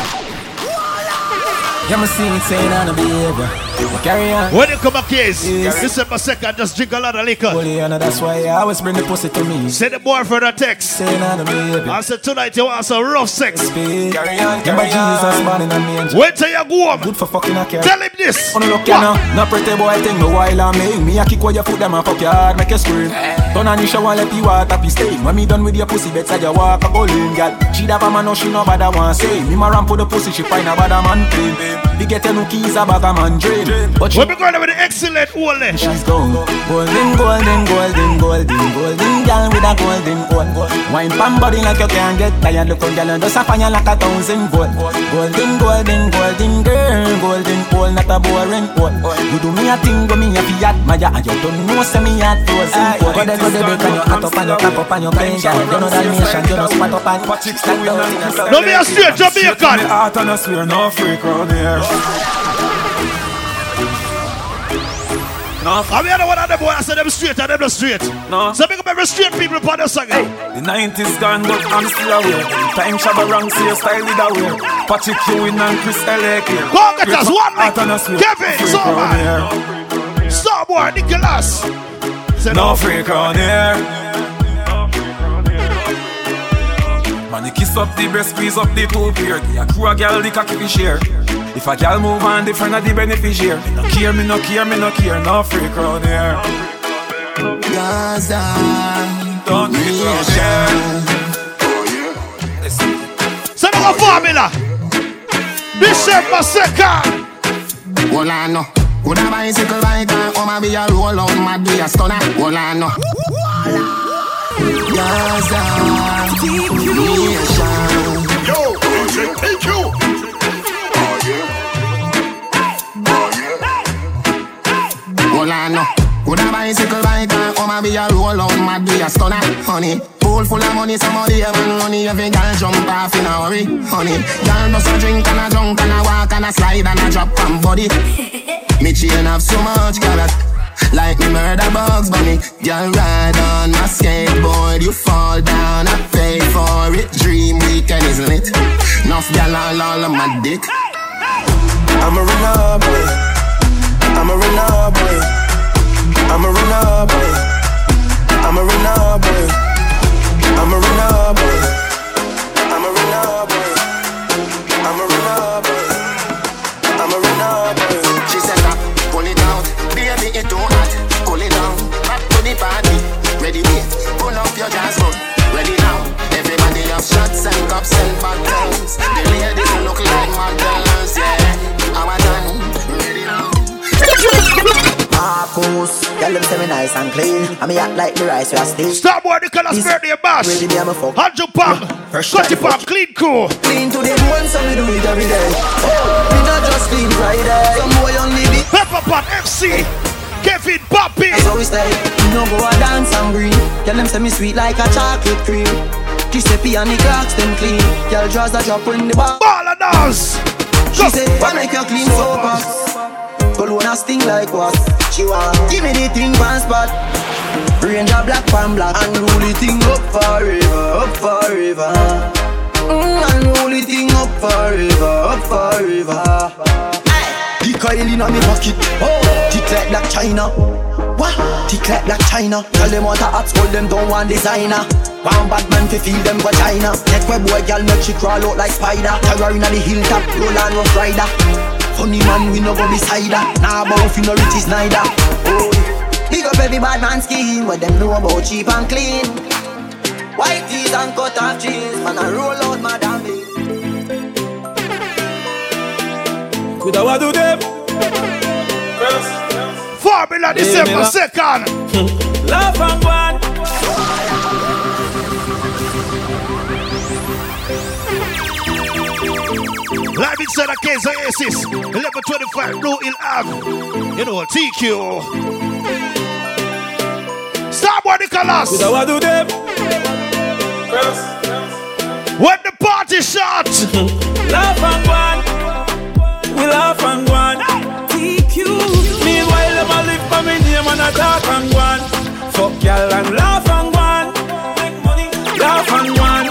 Speaker 5: Yeah, my seat saying on the behavior. Carry on.
Speaker 3: When you come back here, December 2nd, just drink a lot of liquor.
Speaker 5: Well, yeah, no, that's why I always bring the pussy to me.
Speaker 3: Send the boyfriend a text.
Speaker 5: On the behavior.
Speaker 3: I said tonight you want some rough sex.
Speaker 5: Carry on, Jesus in a manger.
Speaker 3: Wait till you go home.
Speaker 5: Good for fucking a care.
Speaker 3: Tell him this.
Speaker 5: On the look, you know, no pretty boy thing me while I'm me. Me a kick where you put them and fuck your hard, make you scream. Turn on the shower, let the water be stain. When me done with your pussy, better you walk a bowling, girl. She da man, no she no bother want say. Me ma ramp for the pussy, she find a bother man clean. We get no keys, a bag a man drain. But she
Speaker 3: When we going with the excellent Ole.
Speaker 5: She's gone. Golden, golden, golden, golden, golden girl with a golden hole. Wine pam body like you can't get tired. Look on girl and just a fire like a thousand volt. Golden, golden, golden girl, golden hole, not a boring hole. You do me a thing, go me a fi admire, and you don't know say me a frozen hole. Go there, go there, go there, you hot up and you clap up and you bang, girl. You know that nation, you know spot up and stand out in a
Speaker 3: No, me a straight Jamaican.
Speaker 7: Heart and I swear no freak round here.
Speaker 3: No. I mean, I know what other boy I said them straight and them not straight.
Speaker 7: No.
Speaker 3: So big up every straight people upon the song. Eh? Hey.
Speaker 7: The 90s gone, but I'm still aware. Time Shabba wrong, see your style with a wear. Patrick Ewing and Chris L.A. here.
Speaker 3: Go get us one
Speaker 7: and
Speaker 3: Kevin,
Speaker 7: freak
Speaker 3: so man.
Speaker 7: here.
Speaker 3: Starboy, Nicholas. Say
Speaker 7: No freak round here. Man, you kiss up the breast, squeeze up the two beard. A crew a gal, the cocky fi share. If a gal move on, different of the beneficiary. Me no care, me no care, me no care. No freak round here.
Speaker 4: Gaza.
Speaker 7: Don't freak round here.
Speaker 3: Say no formula. December 2nd.
Speaker 4: Hold on, no. Could a bicycle bike and come and be a roll out mad be a stunner. Hold on, no. Gaza. Nation.
Speaker 1: Yo, DJ T Cue.
Speaker 4: Hold on, no. Could a bicycle bike and come and be a roll out mad be a stunner. Honey, pool full of money, somebody have money. Every girl jump off in a hurry. Honey, girl must a drink and a drunk and a walk and a slide and a drop on body. Me chain have so much carrot. Like me murder bugs bunny Girl ride on my skateboard You fall down, I pay for it Dream weekend is lit Enough gal all, all on my dick
Speaker 29: I'm a runner boy. I'm a runner boy. I'm a runner boy. I'm a runner boy.
Speaker 10: Me act like the rice you are still.
Speaker 3: Starboy Nicholas birthday bash.
Speaker 10: Ready me, I'm a fuck.
Speaker 3: Hundred pound, twenty pound, clean cool.
Speaker 10: Clean to the bone, so we do it every day. Oh, me not just clean Friday. Some boy only be
Speaker 3: Pepper Pot FC, Kevin Poppy.
Speaker 10: So we stay. You know go a dance and green. Tell them say me sweet like a chocolate cream. Giuseppe and the clocks them clean. Girl draws a drop in the bar.
Speaker 3: Ball and dance.
Speaker 10: She say, "Why make you clean so fast?" Cologne a sting like what? She want give me the thing pan spot. Range a black pan black and roll the thing up forever, up forever. Mm, and roll the thing up forever, up forever. The coil in a me pocket, oh, tick like black China. What? Tick like black China. Tell them what a hot school, them don't want designer. One bad man fi feel them vagina. Neck where boy girl make she crawl out like spider. Terror inna the hilltop, roll on rough rider. Funny man, we no go beside her. Nah, but if no riches neither. Oh, big up every bad man scheme. What them know about cheap and clean. White tees and cut off jeans. Man, I roll out my damn beat.
Speaker 7: Could I what do them?
Speaker 3: Formula December second.
Speaker 7: Love and one.
Speaker 3: Live inside the K's Oasis, 1125 Blue Hill Ave. You know, T Cue. Starboy Nicholas.
Speaker 7: Could I what do them?
Speaker 3: When the party shot.
Speaker 7: laugh and go on. We laugh and go on. T Cue. Meanwhile, them a live for me name and a talk and go on. Fuck y'all and laugh and go on. Make money. Laugh and go on.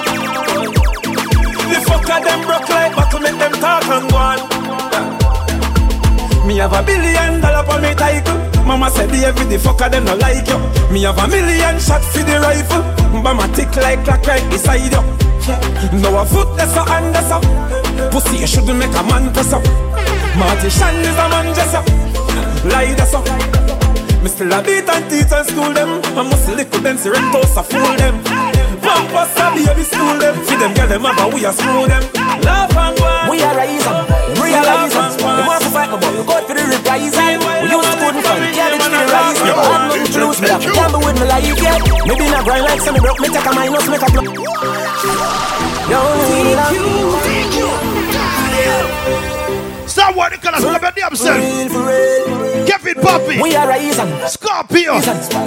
Speaker 7: The fucker them broke like buckle, make them talk and go on. Me have a billion dollar for me title. Mama said the every the fucker them no like you. Me have a million shot for the rifle. Mama tick like clock right beside you. No a foot that's a hand that's a Pussy you shouldn't make a man press up Marty Shan is a man just up Lie that's up Me still beat and teach and school them I must little them see rent house fool them Pampers a baby school them See them girl them have a we a screw them Laugh and go on.
Speaker 5: We are rising, realize them. You want to fight my boy, you go for the reprisal. We used to couldn't find carriage for the rise. Never had nothing to lose, me have to gamble with my life, yeah. Maybe not grind like some broke, me take a minus, make a block. Yo,
Speaker 3: Stop what the colors of the damn self. Kevin Poppy.
Speaker 5: We are rising.
Speaker 3: Scorpio.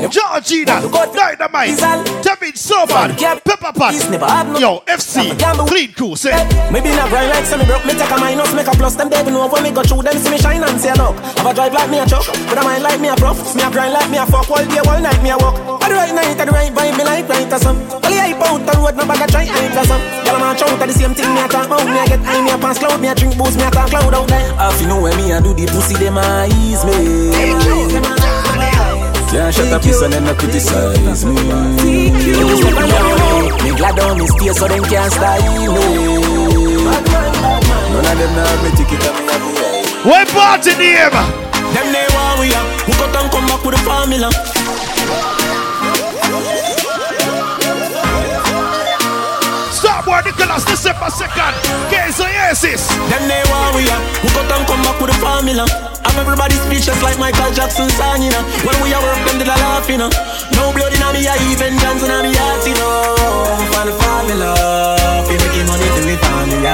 Speaker 3: Georgina. Dynamite. Tevin Soban. Pepper Pot. Yo, FC. Clean Cool. Say.
Speaker 5: Maybe not grind like some broke, me take a minus, make a plus. Them they know when me go through them, see me shine and say look. Have a drive like me a truck, but I mind like me a prof. Me a grind like me a fuck all day, all night me a walk. At the right night, at the right vibe, me like right or some. Only hype out the road, no bag a try hype or some. Y'all man shout at the same thing me a talk about. Me a get high, me a pass cloud, me a drink booze, me a talk cloud out there. If you know where me a do the pussy, them a ease me.
Speaker 12: Can't shut up piece and then no criticize me.
Speaker 5: Me glad on me stay so them can't style me.
Speaker 12: None of them now have me ticket and me have me eye.
Speaker 3: What party name?
Speaker 5: Them they want we are. Who got and come back with the formula?
Speaker 3: Boy Nicholas December 2nd. K's Oasis.
Speaker 5: Them they want we are. Who got and come back with the formula? I'm everybody speechless like Michael Jackson song, you know. When we are work, them did a laugh, you know. No blood in me, I even dance in me heart, you know. For the formula, we making money to live formula.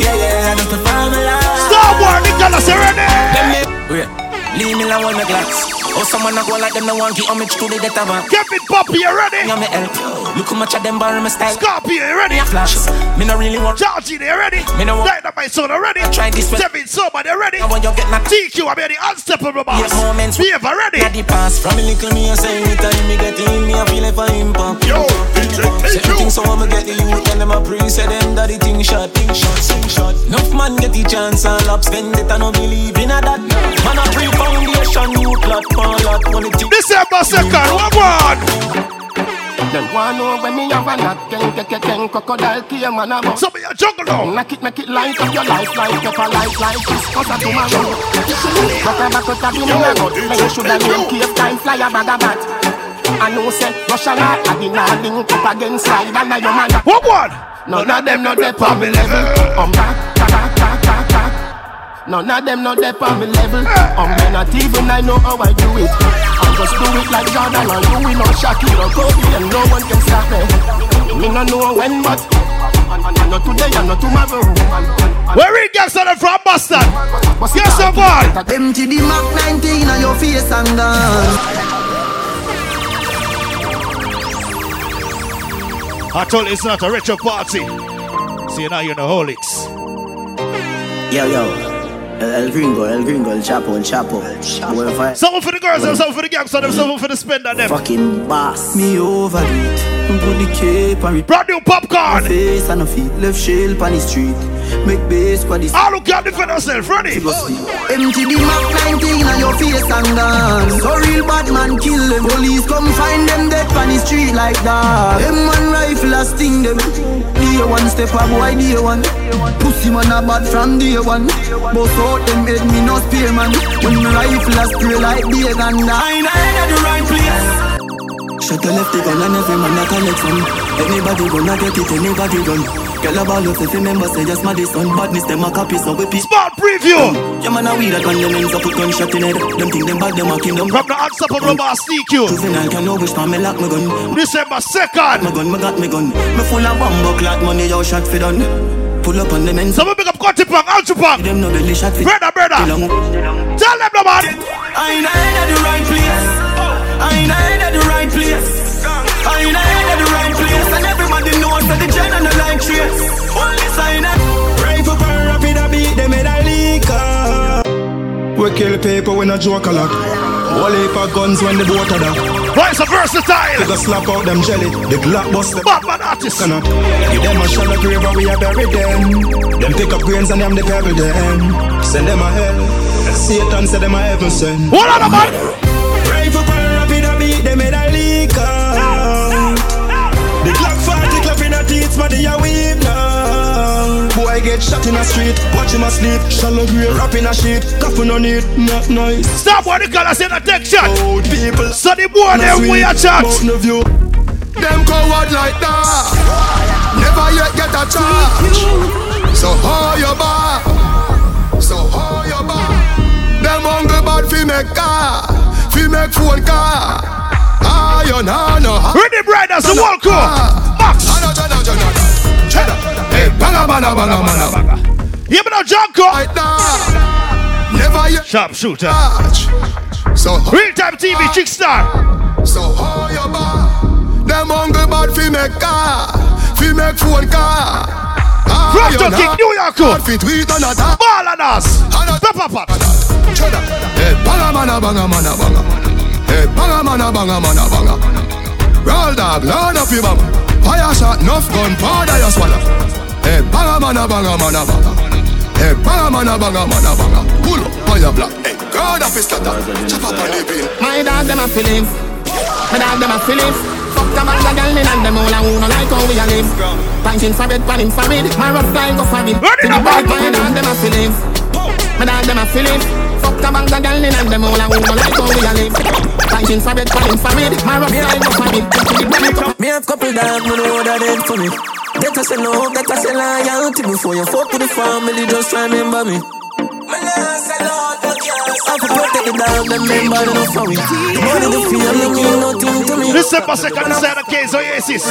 Speaker 5: Yeah, yeah, that's the formula.
Speaker 3: Starboy Nicholas, you ready?
Speaker 5: Them they, oh, wait, leave me alone my glass. Oh, someone a go like them, no one give homage to the death of a.
Speaker 3: Kevin Poppy, you ready?
Speaker 5: Yeah, me help. Look how much of them borrow my style.
Speaker 3: Scorpio, you ready?
Speaker 5: Me a flash. Me no really want.
Speaker 3: Georgie, you ready?
Speaker 5: Me no want.
Speaker 3: Dynamite Soda, ready?
Speaker 5: Try this one.
Speaker 3: Tevin Soba, you ready?
Speaker 5: I want you get my
Speaker 3: T Cue, I'm the unstoppable boss.
Speaker 5: Yeah, moments.
Speaker 3: Beaver, ready?
Speaker 5: At the past, from a little me, I say anytime me get in, me I feel like I impact.
Speaker 3: Yo,
Speaker 5: the thing so I'ma get the youth and them a pre say them that the thing shot, thing shot, thing shot. Enough man get the chance and lap spend it and no believe in a that. Man a pre foundation, you clap, man lot when it
Speaker 3: December 2nd, what one?
Speaker 4: Them want know when me have a knock Ken, ken, ken, ken, crocodile came and a bust
Speaker 3: Some of your jungle now.
Speaker 4: Knock it, make it light up your life light like this Cause I do my road Back a back out of the name God Make you shoulda name cave time Fly a bag of bat. I know say Russia not a the nah link up against slide And I your man
Speaker 3: What one?
Speaker 4: None of them no dep on me level I'm um, back, back, back None of them no dep on me level um, I'm not even I know how I do it. I just do it like Jordan and you will not Shakira Kobe and no one can stop me. Me no know when but and Not today and not tomorrow.
Speaker 3: Where we get something from Boston? Yes, some boy.
Speaker 10: Empty the Mac 19 on your face and dance
Speaker 3: I told you it's not a retro party. See now you're the holics.
Speaker 10: Yo, yo El, el Gringo, El Gringo, El Chapo, El Chapo. Whoever
Speaker 3: Something for the girls and something for the gangsters and something for the spender them.
Speaker 10: Fucking boss.
Speaker 30: Me over it Put the cape and
Speaker 3: Brand new popcorn.
Speaker 30: My Face and a feet Left shell on the street Make bass for the
Speaker 3: All who can defend yourself, ready?
Speaker 10: Oh, Empty the Mac 19 on your face and dance. So real bad man kill them. Police come find them dead on the street like that. Them one rifle a sting them. Day one step a boy day one. Pussy man a bad from day one. Boss out them head me no spear man. When me rifle a spray like day and
Speaker 5: I ain't at the right place.
Speaker 30: Shut the left the gun and every man that collect from. Anybody gonna get it, anybody run Girl a ball up if you remember say just my this son Badness them a copy so we peace.
Speaker 3: Smart preview.
Speaker 30: Yeah man a weed that man them ends up with gunshot in head. Them think them bad them a kingdom
Speaker 3: From the unstoppable boss T Cue
Speaker 30: Juvenile can no wish for me lock my gun.
Speaker 3: December 2nd
Speaker 30: My gun, me got me gun. Me full of bomb clot money yo shot fi done. Pull up on them ends.
Speaker 3: Someone pick up Cutty Punk, Ultra Punk
Speaker 30: Them no belly shot fi
Speaker 3: Brother, brother. Tell them no man.
Speaker 5: I ain't at the right place. I ain't at the right place. I ain't at the right place. And everybody
Speaker 12: only
Speaker 10: sign that.
Speaker 12: Rifle and rapid, I beat them in a leaker. We kill people, when a joke a lot. All for guns when the boat are dock.
Speaker 3: Boys are versatile.
Speaker 12: We go slap out them jelly. The Glock bust them.
Speaker 3: Batman artist.
Speaker 12: Cannot. Give them a shot of grave we are buried them. Them pick up grains and them the pebble them. Send them a hell. Satan said them a heaven send.
Speaker 3: What are the man?
Speaker 12: Rifle and rapid, I beat them in a leaker. Uh. The clock 40 clapping at teeth, man, they are get shot in a street, watch him asleep. Shallow grave, rap in a sheet, coffin on it, not nice.
Speaker 3: Stop what the colors in the tech shot.
Speaker 12: Old people,
Speaker 3: So the boy them we a chat.
Speaker 12: Mountain you.
Speaker 11: Them coward like that. Never yet get a charge. So how your bar? So how your bar? Them hungry bad fi make car, fi make phone car. Ah, you know no.
Speaker 3: Ready, brothers, the whole crew. Max.
Speaker 11: Banga banga banga banga banga.
Speaker 3: You know Junko.
Speaker 11: Like that. Never yet.
Speaker 3: Sharp shooter.
Speaker 11: So
Speaker 3: real time TV chick star.
Speaker 11: So how you bar? Them hungry bad fi make car, fi make phone car. Ah,
Speaker 3: From
Speaker 11: know.
Speaker 3: kick New York.
Speaker 11: Bad fit with another.
Speaker 3: Ball and us. Pepper pot.
Speaker 11: Hey, banga mana banga mana banga. Hey, banga mana banga mana banga. Roll dog, load up your bum. Fire shot, enough gun, powder you swallow. Hey, banga mana banga mana banga. Hey, eh, banga mana banga mana banga. Pull up on your block. Hey, God up his cutter. Chop up on the pin.
Speaker 4: My dog them a feelings. My dog them a feelings. Fuck the bag of girl in and them all a who no like how we a live. Punching for bed, pan him for it. My rough guy go for it. To the bag,
Speaker 3: man.
Speaker 4: my dog them a feelings. My dog them a feelings. Fuck the bag of girl in and them all a who no like how we a live. Punching for bed, pan him for it. My rough guy go for it. To the bag,
Speaker 5: Me have couple dog, me know that them for me. Better say no, better say loyalty before you fuck with the family. Just remember me. I have to protect the dog, them member no for me. The money, the feel, me mean nothing to me.
Speaker 3: December 2nd inside the K's Oasis.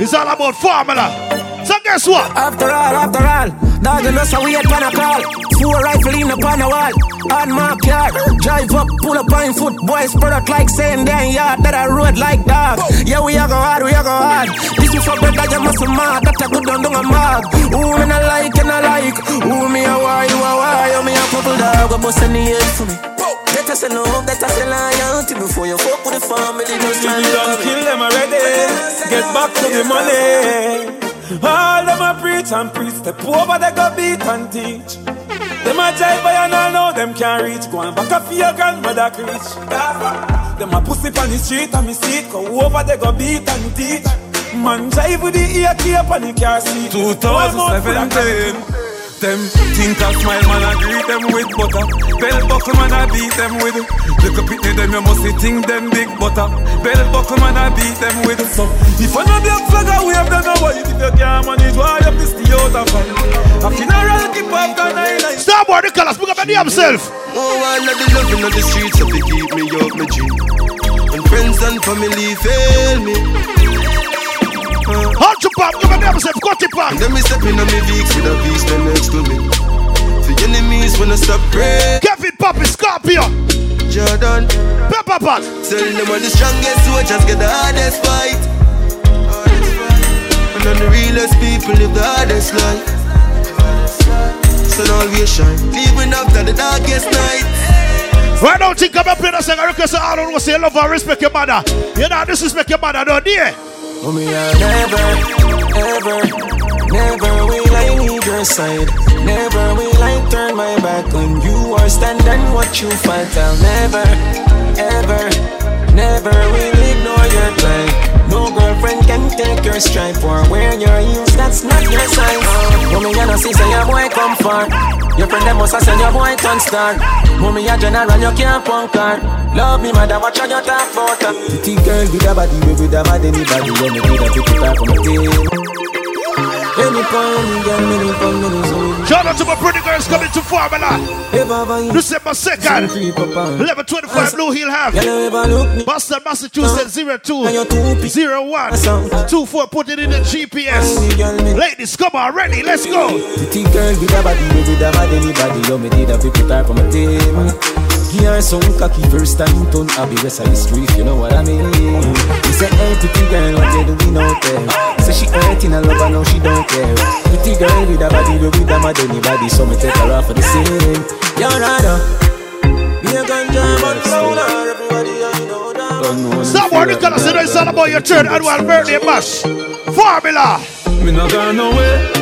Speaker 3: It's all about formula. So guess what?
Speaker 5: After all, after all, dog, you know so we had pan a call. Four rifle in upon a wall. On my car, drive up, pull up on foot. Boys product like saying damn yard that I road like dog. Yeah, we a go hard, we a go hard. This is for better, you must mad. That a good down down a mag. Who me not like and I like. Who me a why, you a why. You me a couple dog, what must send the head for me. Better say no, better say loyalty before you fuck with the family. Just try
Speaker 7: You done
Speaker 5: to
Speaker 7: kill them already. Get back to the money. All them a preach and preach. Step over, they go beat and teach. Them a jive by and all know them can't reach. Go and back up your grandmother preach. Them a pussy on the street and me see it. Go over, they go beat and teach. Man jive with the ear cape and the car seat. 2017. Them think I smile, man, I greet them with butter. Bell buckle, man, I beat them with. Little pitney, them you must see think them big butter. Bell buckle, man, I beat them with. So if I know black flag, I wave them away. If you can't manage, why you piss the out of fun? A funeral, keep up, can I like?
Speaker 3: Starboy Nicholas, pick up the himself.
Speaker 10: Oh, I love the loving of the streets so they keep me up my dream. When friends and family fail me.
Speaker 3: Your pop, give me themself, cut it back.
Speaker 10: And then me step in on me Vicks with a beast stand next to me. For enemies when I stop praying.
Speaker 3: Kevin Poppy, Scorpio.
Speaker 10: Jordan.
Speaker 3: Pepper Pot.
Speaker 10: Tell them are the strongest soldiers get the hardest fight. And on the realest people live the hardest life. Sun always shine, even after the darkest night.
Speaker 3: Right now, think about playing a song. I request all of us say love and respect your mother. You know, disrespect your mother, don't you?
Speaker 5: Oh, me, I never, ever, never will I leave your side. Never will I turn my back on you or stand and watch you fight. I'll never, ever, never will ignore your cry. No girlfriend take your stripe or wear your heels. That's not your size. Mommy, you know, see, say your boy come far. Your friend them must have send your boy turn star. Mommy, a general, you can't punk her. Love me, mother, watch on your talk about her. Pretty girl with a body, with a bad anybody. When you do that, you keep her from a team. Any pony, girl, many pon, many so.
Speaker 3: Shout out to my pretty girls coming to Formula. December 2nd, 1125 Blue Hill Ave. Boston, Massachusetts, 0201 24. Put it in the GPS. Ladies, come on, ready, let's go.
Speaker 5: Pretty girl with a body, with a bad anybody. You me did a people type from a team. Give her some cocky first time turn Abby West of the street, you know what I mean? He said, hey, pretty girl, what you doing out there? Say she hurting a lover, now she don't care. Pretty girl with a body, we with a mad anybody, so me take her off for the scene. You're right,
Speaker 21: Me a ganja but louder. Everybody I know that.
Speaker 3: Stop worrying, because it's all about your third annual birthday bash. Formula.
Speaker 12: Me not gone nowhere.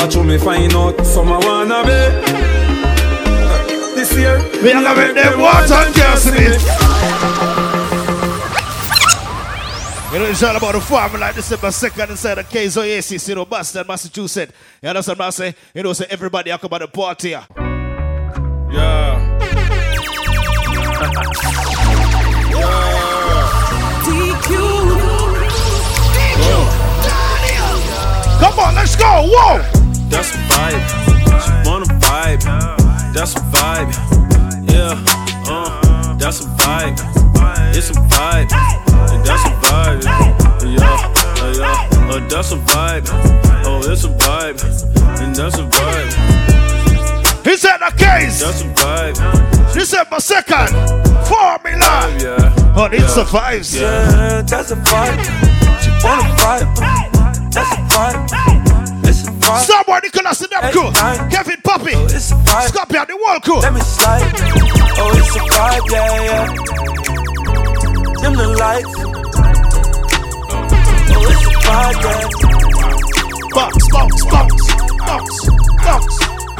Speaker 12: I told me find out some I wanna be. This year,
Speaker 3: Me a make them watch and gas in it. You know, it's all about the formula. December 2nd inside the K's Oasis, you know, Boston, Massachusetts. You understand what I'm saying? You know, so everybody come at the party. here.
Speaker 12: Yeah.
Speaker 3: Come on, let's go. Whoa.
Speaker 12: That's a vibe. She wanna vibe. That's a vibe. Yeah. Uh. That's a vibe. It's a vibe. And that's a vibe. Yeah. Uh, yeah. Uh, that's a vibe. Oh, it's a vibe. And that's a vibe.
Speaker 3: He said the case.
Speaker 12: That's a vibe.
Speaker 3: December 2nd. Formula.
Speaker 12: Yeah.
Speaker 3: Oh, it survives.
Speaker 21: Yeah, that's a vibe. She wanna vibe. That's a vibe. Oh, it's a vibe.
Speaker 3: Somebody Nicholas in that cool. Kevin Poppy.
Speaker 21: it's a vibe.
Speaker 3: Scorpion, the world cool.
Speaker 21: Let me slide. Oh, it's a vibe, yeah, yeah. Dim the lights. Oh, it's a vibe, yeah.
Speaker 3: Box, box, box, box, box,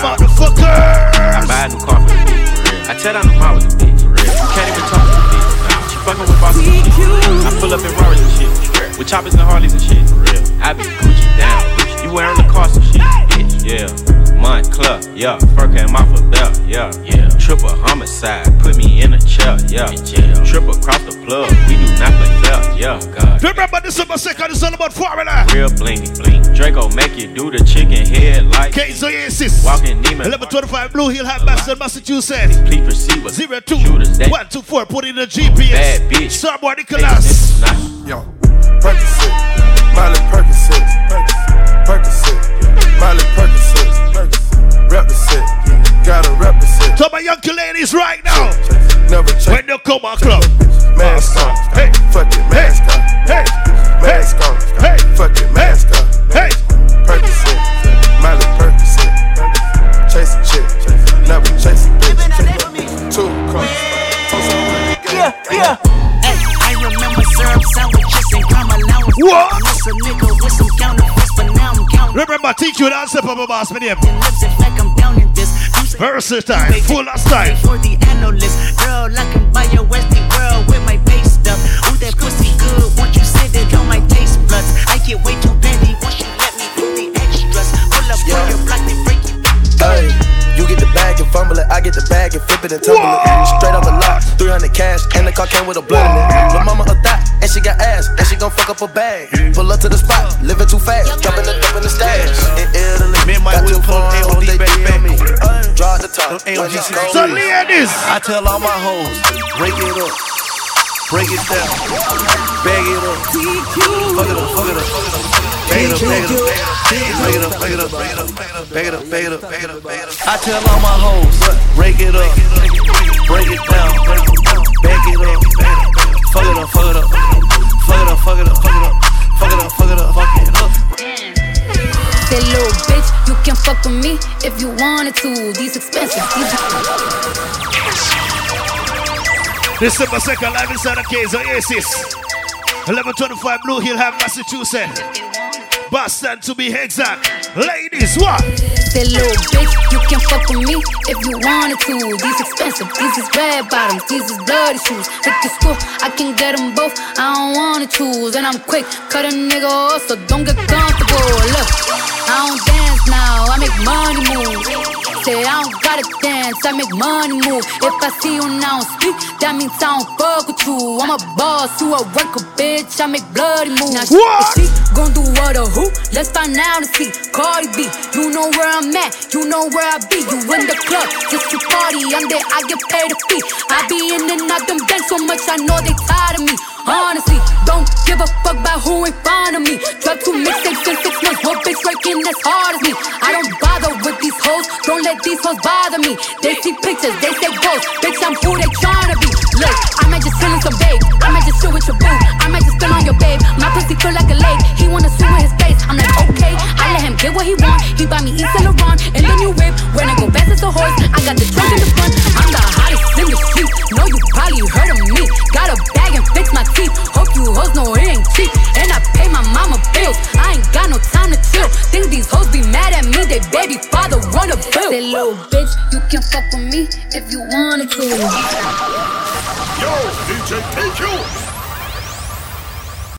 Speaker 3: motherfuckers.
Speaker 28: I buy a new car for the bitch, real. I tell down the mall with the bitch, for real. You can't even talk to the bitch. Nah, she fucking with bosses and shit. I pull up in Rarers and shit. With choppers and Harleys and shit, for real. I be Gucci down, bitch. You wearing the cost and shit, bitch, yeah. Month club, yeah. Fur came off a belt, yeah. Yeah. Triple homicide, put me in a chair, yeah. yeah. Triple cross the plug, we do not play fair, yeah. Oh, God.
Speaker 3: Remember, December 2nd is all about formula.
Speaker 28: Real blingy bling. Draco make you do the chicken head like
Speaker 3: K's Oasis.
Speaker 28: Walking Neiman.
Speaker 3: 1125 Blue Hill Ave Boston, Massachusetts.
Speaker 28: Please proceed with
Speaker 3: 02
Speaker 28: shooters. That
Speaker 3: 124, put in the GPS.
Speaker 28: Bad bitch.
Speaker 3: Starboy Nicholas.
Speaker 11: Yo, Percocet, Molly Percocet, Percocet, Molly Percocet, rep the set, gotta rep the set.
Speaker 3: To my young ladies right now.
Speaker 11: Never change.
Speaker 3: When they come out club.
Speaker 11: Mask on, hey, fuck it, mask on,
Speaker 3: hey,
Speaker 11: mask on,
Speaker 3: hey,
Speaker 11: fuck it, mask on,
Speaker 3: hey,
Speaker 11: Percocet, Molly Percocet, chase a chick, never chase a bitch. Two cars,
Speaker 21: Yeah, yeah. Hey, I remember syrup sandwiches and crime allowance.
Speaker 3: What?
Speaker 21: I miss a nigga with some counterfeits, but now I'm counting.
Speaker 3: Remember, T Cue dance up my boss, my name.
Speaker 21: Lips it like I'm down in this. I'm saying
Speaker 3: Versatile, full of style.
Speaker 21: For the analyst, girl, I can buy your Westie world with my base stuff. Ooh, that pussy good. Once you sit it on my taste buds, I get way too petty once you let me do the extras. Pull up on your block, they break it.
Speaker 29: Hey, you get the bag and fumble it. I get the bag and flip it and tumble it. Straight off the lot, 300 cash, and the car came with a blood in it. Lil' mama a thot, and she ass, and she gon' fuck up a bag. Pull up to the spot, living too fast, dropping the dump in the stash. In Italy,
Speaker 31: me and my
Speaker 29: back back. The top, this. I
Speaker 31: tell all my hoes, break it up, break it down, bag it up, fuck it up, fuck it up. It up, bag it up, bag it up, bag it up, bag it up, bag it up, bag it up, bag it up. I tell all my hoes, break it up, break it down, bag it up, fuck it up, fuck it up fuck it up, fuck it up, fuck it up, fuck it up, fuck it up, fuck it up.
Speaker 20: Say, little bitch, you can fuck with me if you wanted to. These expensive, these
Speaker 3: December 2nd, live inside the K's Oasis. 1125 Blue Hill Ave, Massachusetts. Boston to be exact. Ladies, what?
Speaker 20: Say, little bitch, you can fuck with me if you wanted to. These expensive, these is red bottoms, these is bloody shoes. Hit the school, I can get them both. I don't wanna choose, and I'm quick, cut a nigga off, so don't get comfortable. Look, I don't dance now, I make money move. Say I don't gotta dance, I make money move. If I see you now speak, that means I don't fuck with you. I'm a boss, you a worker, bitch. I make bloody moves. Now,
Speaker 3: What?
Speaker 20: she gon' do what or who? Let's find out and see. Cardi B, you know where I'm at, you know where I be. You in the club, just to party. I'm there, I get paid a fee. I be in and out them bands so much, I know they tired of me. Honestly, don't give a fuck about who in front of me. Drop two mixtapes in six months, what bitch working as hard as me? I don't bother with these hoes, don't let these hoes bother me. They see pictures, they say ghosts, bitch, I'm who they tryna be. Look, I might just chill some babe, I might just chill with your boo, I might just spin on your babe. My pussy feel like a lake, he wanna swim in his face. I'm like, okay, I let him get what he want. He buy me East and and then you rip. When I go fast as a horse, I got the trunk in the front. I'm the hottest in the street. No, you probably heard of me. Got a bag and fix my teeth. Hope you hoes know it ain't cheap. And I pay my mama bills. I ain't got no time to chill. Think these hoes be mad at me. They baby father wanna bill. That little bitch, you can fuck with me if you wanted to. Yo, DJ T Cue.